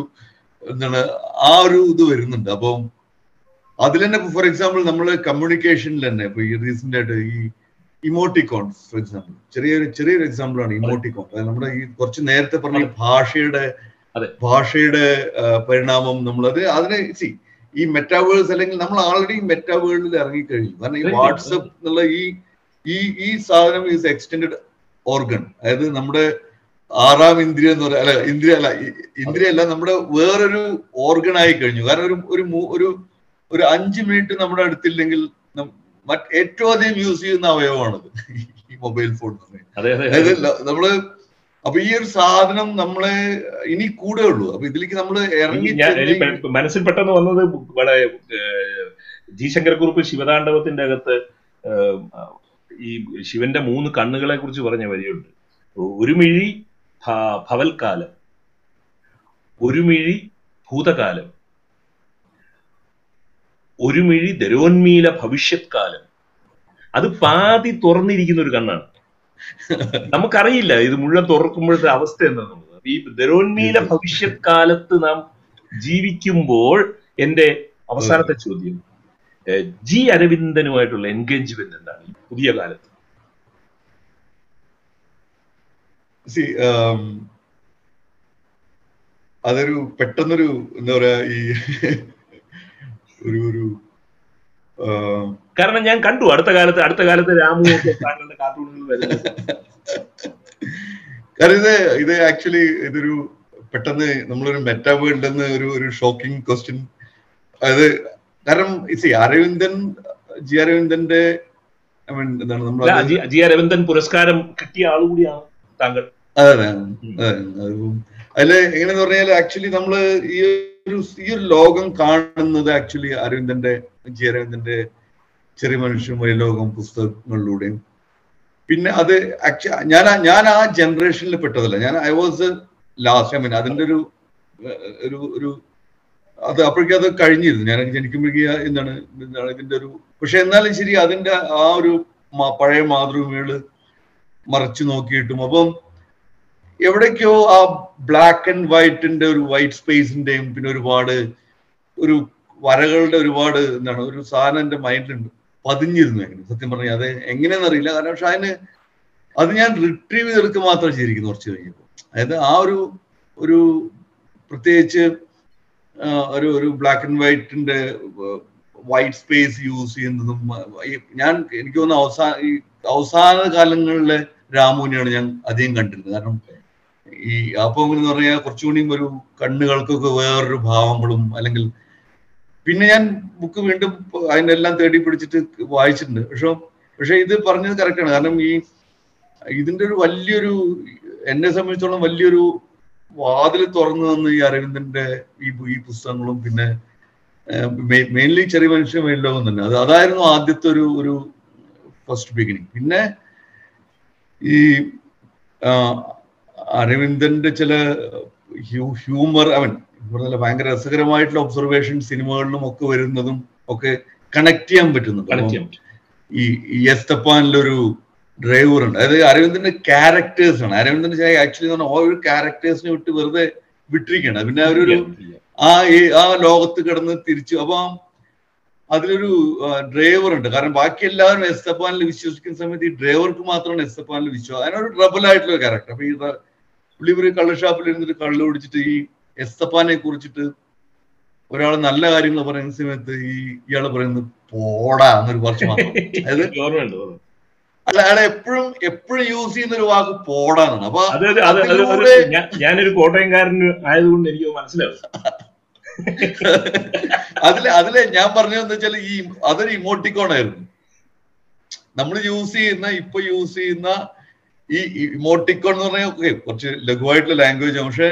എന്താണ് ആ ഒരു ഇത് വരുന്നുണ്ട്. അപ്പം അതിൽ തന്നെ ഫോർ എക്സാമ്പിൾ നമ്മൾ കമ്മ്യൂണിക്കേഷനിൽ തന്നെ ഇപ്പൊ ഈ റീസെന്റ് ആയിട്ട് ഈ ഇമോട്ടിക്കോൺ ഫോർ എക്സാമ്പിൾ ചെറിയൊരു ചെറിയൊരു എക്സാമ്പിൾ ആണ് ഇമോട്ടിക്കോൺ അതായത് നമ്മുടെ ഈ കുറച്ച് നേരത്തെ പറഞ്ഞ ഭാഷയുടെ. ഭാഷയുടെ പരിണാമം നമ്മളത് അതിനെ സി ഈ മെറ്റാവേഴ്സ് അല്ലെങ്കിൽ നമ്മൾ ആൾറെഡി മെറ്റാവേൾഡിൽ ഇറങ്ങിക്കഴിഞ്ഞു. കാരണം ഈ. വാട്സപ്പ് എന്നുള്ള ഈ ഈ ഈ സാധനം ഈസ് എക്സ്റ്റെൻഡ് ഓർഗൺ അതായത് നമ്മുടെ ആറാം ഇന്ദ്രിയ എന്ന് പറയാം അല്ല ഇന്ദ്രിയ അല്ല ഇന്ദ്രിയ അല്ല നമ്മുടെ വേറൊരു ഓർഗൺ ആയി കഴിഞ്ഞു. കാരണം ഒരു ഒരു ഒരു ഒരു അഞ്ച് മിനിറ്റ് നമ്മുടെ അടുത്തില്ലെങ്കിൽ ഏറ്റവും അധികം യൂസ് ചെയ്യുന്ന അവയവമാണത്. ഈ മൊബൈൽ ഫോൺ അതായത് നമ്മൾ അപ്പൊ ഈ ഒരു സാധനം നമ്മളെ ഇനി കൂടെ ഉള്ളൂ. അപ്പൊ ഇതിലേക്ക് നമ്മൾ ഇറങ്ങി മനസ്സിൽ പെട്ടെന്ന് വന്നത് ഏഹ്, ജി ശങ്കരക്കുറുപ്പ് ശിവതാണ്ഡവത്തിന്റെ അകത്ത് ഈ ശിവന്റെ മൂന്ന് കണ്ണുകളെ കുറിച്ച് പറഞ്ഞ വരിയുണ്ട്. ഒരു മിഴി ഭവൽക്കാലം. ഒരുമിഴി ഭൂതകാലം. ഒരുമിഴി ദരോന്മീല ഭവിഷ്യത് കാലം അത് പാതി തുറന്നിരിക്കുന്ന ഒരു കണ്ണാണ്. നമുക്കറിയില്ല ഇത് മുഴുവൻ തുറക്കുമ്പോഴത്തെ അവസ്ഥ എന്താണെന്നുള്ളത്. ഈ ദരോന്മീല ഭവിഷ്യത് കാലത്ത് നാം ജീവിക്കുമ്പോൾ എന്റെ അവസാനത്തെ ചോദ്യം. ജി അരവിന്ദനുമായിട്ടുള്ള എൻഗേജ്മെന്റ് എന്താണ്? പുതിയ കാലത്ത്. See, um, അതൊരു പെട്ടെന്നൊരു എന്താ പറയാ ഈ [laughs] ഒരു ഒരു കാരണം ഞാൻ കണ്ടു. അടുത്ത കാലത്ത് അടുത്ത കാലത്ത് രാമു ഒക്കെ താങ്കളുടെ കാർട്ടൂണുകൾ വരുന്നത്. കാരണം ഇത് ഇത് ആക്ച്വലി ഇതൊരു പെട്ടെന്ന് നമ്മളൊരു മെറ്റാ വേൾഡ് എന്ന് ഒരു ഒരു ഷോക്കിംഗ് ക്വസ്റ്റ്യൻ അത് കാരണം സി അരവിന്ദൻ ജി അരവിന്ദന്റെ ഐ മീൻ എന്താണ് നമ്മൾ ജി അരവിന്ദൻ പുരസ്കാരം കിട്ടിയ ആളുകൂടിയാണ് താങ്കൾ. അതിൽ എങ്ങനെയെന്ന് പറഞ്ഞാൽ ആക്ച്വലി നമ്മൾ ഈ ഒരു ഈ ഒരു ലോകം കാണുന്നത് ആക്ച്വലി അരവിന്ദന്റെ ജി അരവിന്ദന്റെ ചെറിയ മനുഷ്യൻ വലിയ ലോകം പുസ്തകങ്ങളിലൂടെയും. പിന്നെ അത് ഞാൻ ഞാൻ ആ ജനറേഷനിൽ പെട്ടതല്ല. ഞാൻ I was last I mean അതിന്റെ ഒരു ഒരു ഒരു അത് അപ്പോഴേക്കും അത് കഴിഞ്ഞിരുന്നു. ഞാൻ ജനിക്കുമ്പോഴേക്കും എന്താണ് എന്താണ് ഇതിന്റെ ഒരു പക്ഷെ എന്നാലും ശരി അതിന്റെ ആ ഒരു പഴയ മാതൃഭൂമികൾ മറച്ചു നോക്കിയിട്ടും. അപ്പം എവിടേക്കോ ആ ബ്ലാക്ക് ആൻഡ് വൈറ്റിന്റെ ഒരു വൈറ്റ് സ്പേസിന്റെയും പിന്നെ ഒരുപാട് ഒരു വരകളുടെ ഒരുപാട് എന്താണ് ഒരു സാധനം എന്റെ മൈൻഡിലുണ്ട് പതിഞ്ഞിരുന്നു അങ്ങനെ സത്യം പറഞ്ഞാൽ അത് എങ്ങനെയെന്ന് അറിയില്ല. കാരണം പക്ഷെ അതിന് അത് ഞാൻ റിട്രീവ് ചെയ്തെടുക്കുക മാത്രമേ ചെയ്തിരിക്കുന്നു കുറച്ച് കഴിഞ്ഞപ്പോൾ. അതായത് ആ ഒരു ഒരു പ്രത്യേകിച്ച് ഒരു ഒരു ബ്ലാക്ക് ആൻഡ് വൈറ്റിന്റെ വൈറ്റ് സ്പേസ് യൂസ് ചെയ്യുന്നതും ഞാൻ എനിക്ക് തോന്നുന്നു അവസാന അവസാന കാലങ്ങളിലെ രാമുവിനെയാണ് ഞാൻ അധികം കണ്ടിരുന്നത്. കാരണം ഈ ആപ്പോങ്കിൽ എന്ന് പറഞ്ഞാൽ കുറച്ചുകൂടിയും ഒരു കണ്ണുകൾക്കൊക്കെ വേറൊരു ഭാവങ്ങളും അല്ലെങ്കിൽ പിന്നെ ഞാൻ ബുക്ക് വീണ്ടും അതിന്റെ എല്ലാം തേടി പിടിച്ചിട്ട് വായിച്ചിട്ടുണ്ട്. പക്ഷെ പക്ഷെ ഇത് പറഞ്ഞത് കറക്റ്റാണ് കാരണം ഈ ഇതിന്റെ ഒരു വലിയൊരു എന്നെ സംബന്ധിച്ചോളം വലിയൊരു വാതിൽ തുറന്നു തന്ന ഈ അരവിന്ദന്റെ ഈ ഈ പുസ്തകങ്ങളും പിന്നെ മെയിൻലി ചെറിയ മനുഷ്യ മെയിൻ ലോകം തന്നെ. അത് അതായിരുന്നു ആദ്യത്തെ ഒരു ഒരു ഫസ്റ്റ് ബിഗിനിങ് പിന്നെ ഈ അരവിന്ദന്റെ ചില ഹ്യൂമർ അവൻ പറഞ്ഞ ഭയങ്കര രസകരമായിട്ടുള്ള ഒബ്സർവേഷൻ സിനിമകളിലും ഒക്കെ വരുന്നതും ഒക്കെ കണക്ട് ചെയ്യാൻ പറ്റുന്നുണ്ട്. ഈ എസ്തപ്പാനിലൊരു ഡ്രൈവർ ഉണ്ട്. അതായത് അരവിന്ദന്റെ ക്യാരക്ടേഴ്സ് ആണ്. അരവിന്ദന്റെ ആക്ച്വലി ഒരു ക്യാരക്ടേഴ്സിനെ വിട്ട് വെറുതെ വിട്ടിരിക്കണം പിന്നെ അവരൊരു ആ ഈ ആ ലോകത്ത് കിടന്ന് തിരിച്ചു. അപ്പൊ അതിലൊരു ഡ്രൈവർ ഉണ്ട്. കാരണം ബാക്കി എല്ലാവരും എസ് എസ്തപ്പാനിൽ വിശ്വസിക്കുന്ന സമയത്ത് ഈ ഡ്രൈവർക്ക് മാത്രമാണ് എസ്തപ്പാനിൽ വിശ്വാസം അതിനൊരു ട്രബിൾ ആയിട്ടുള്ള ക്യാരക്ടർ അപ്പൊ ഈ പുള്ളി ഒരു കള്ള് ഷാപ്പിൽ ഇരുന്നിട്ട് കള്ള് കുടിച്ചിട്ട് ഈ എസ്തപ്പാനെ കുറിച്ചിട്ട് ഒരാൾ നല്ല കാര്യങ്ങൾ പറയുന്ന സമയത്ത് ഈ ഇയാൾ പറയുന്നത് പോടാ എന്നൊരു കുറച്ച് മാത്രം. അതായത് [laughs] അല്ല എപ്പോഴും എപ്പോഴും യൂസ് ചെയ്യുന്ന ഒരു വാക്ക് പോടാന്നാണ് അപ്പൊ ഞാനൊരു കോട്ടയംകാരൻ ആയതുകൊണ്ട് എനിക്ക് മനസ്സിലാവും. [laughs] അതിൽ അതിൽ ഞാൻ പറഞ്ഞതെന്ന് വെച്ചാൽ ഈ അതൊരു ഇമോട്ടിക്കോൺ ആയിരുന്നു. നമ്മൾ യൂസ് ചെയ്യുന്ന ഇപ്പൊ യൂസ് ചെയ്യുന്ന ഈ ഇമോട്ടിക്കോൺ എന്ന് പറഞ്ഞാൽ ഓക്കെ കുറച്ച് ലഘുവായിട്ടുള്ള ലാംഗ്വേജ് ആണ്. പക്ഷെ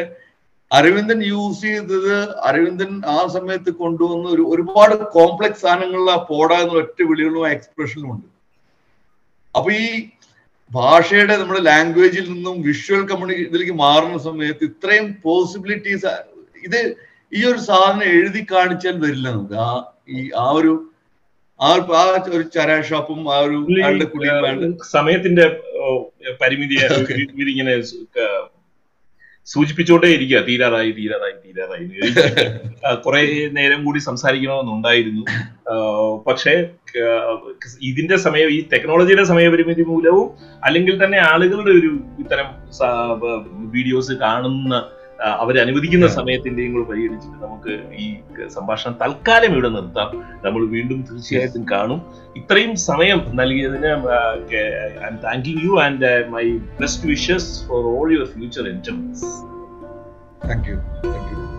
അരവിന്ദൻ യൂസ് ചെയ്തത് അരവിന്ദൻ ആ സമയത്ത് കൊണ്ടുവന്ന ഒരു ഒരുപാട് കോംപ്ലക്സ് സാധനങ്ങളിൽ ആ പോടാ എന്ന ഒറ്റ വിളികളും ആ എക്സ്പ്രഷനും ഉണ്ട്. അപ്പൊ ഈ ഭാഷയുടെ നമ്മുടെ ലാംഗ്വേജിൽ നിന്നും വിഷ്വൽ കമ്മ്യൂണിക്കേ ഇതിലേക്ക് മാറുന്ന സമയത്ത് ഇത്രയും പോസിബിലിറ്റീസ് ഇത് ഈ ഒരു സാധനം എഴുതി കാണിച്ചാൽ വരില്ല നമുക്ക്. ആ ഈ ആ ഒരു ആ ഒരു- ചരാഷാപ്പും ചരാ ഷോപ്പും ആ ഒരു സമയത്തിന്റെ പരിമിതിയെ. ഇവരിങ്ങനെ സൂചിപ്പിച്ചോണ്ടേ ഇരിക്കുക തീരാറായി തീരാറായി തീരാറായി കുറെ നേരം കൂടി സംസാരിക്കണമെന്നുണ്ടായിരുന്നു പക്ഷെ ഇതിന്റെ സമയം ഈ ടെക്നോളജിയുടെ സമയപരിമിതി മൂലവും അല്ലെങ്കിൽ തന്നെ ആളുകളുടെ ഒരു ഇത്തരം വീഡിയോസ് കാണുന്ന അവരനുവദിക്കുന്ന. സമയത്തിന്റെയും കൂടെ പരിഗണിച്ചിട്ട് നമുക്ക് ഈ സംഭാഷണം തൽക്കാലം ഇവിടെ നിർത്താം. നമ്മൾ വീണ്ടും തീർച്ചയായിട്ടും കാണും. ഇത്രയും സമയം നൽകിയതിന് I am thanking you and my best wishes for all your future enterprise thank you thank you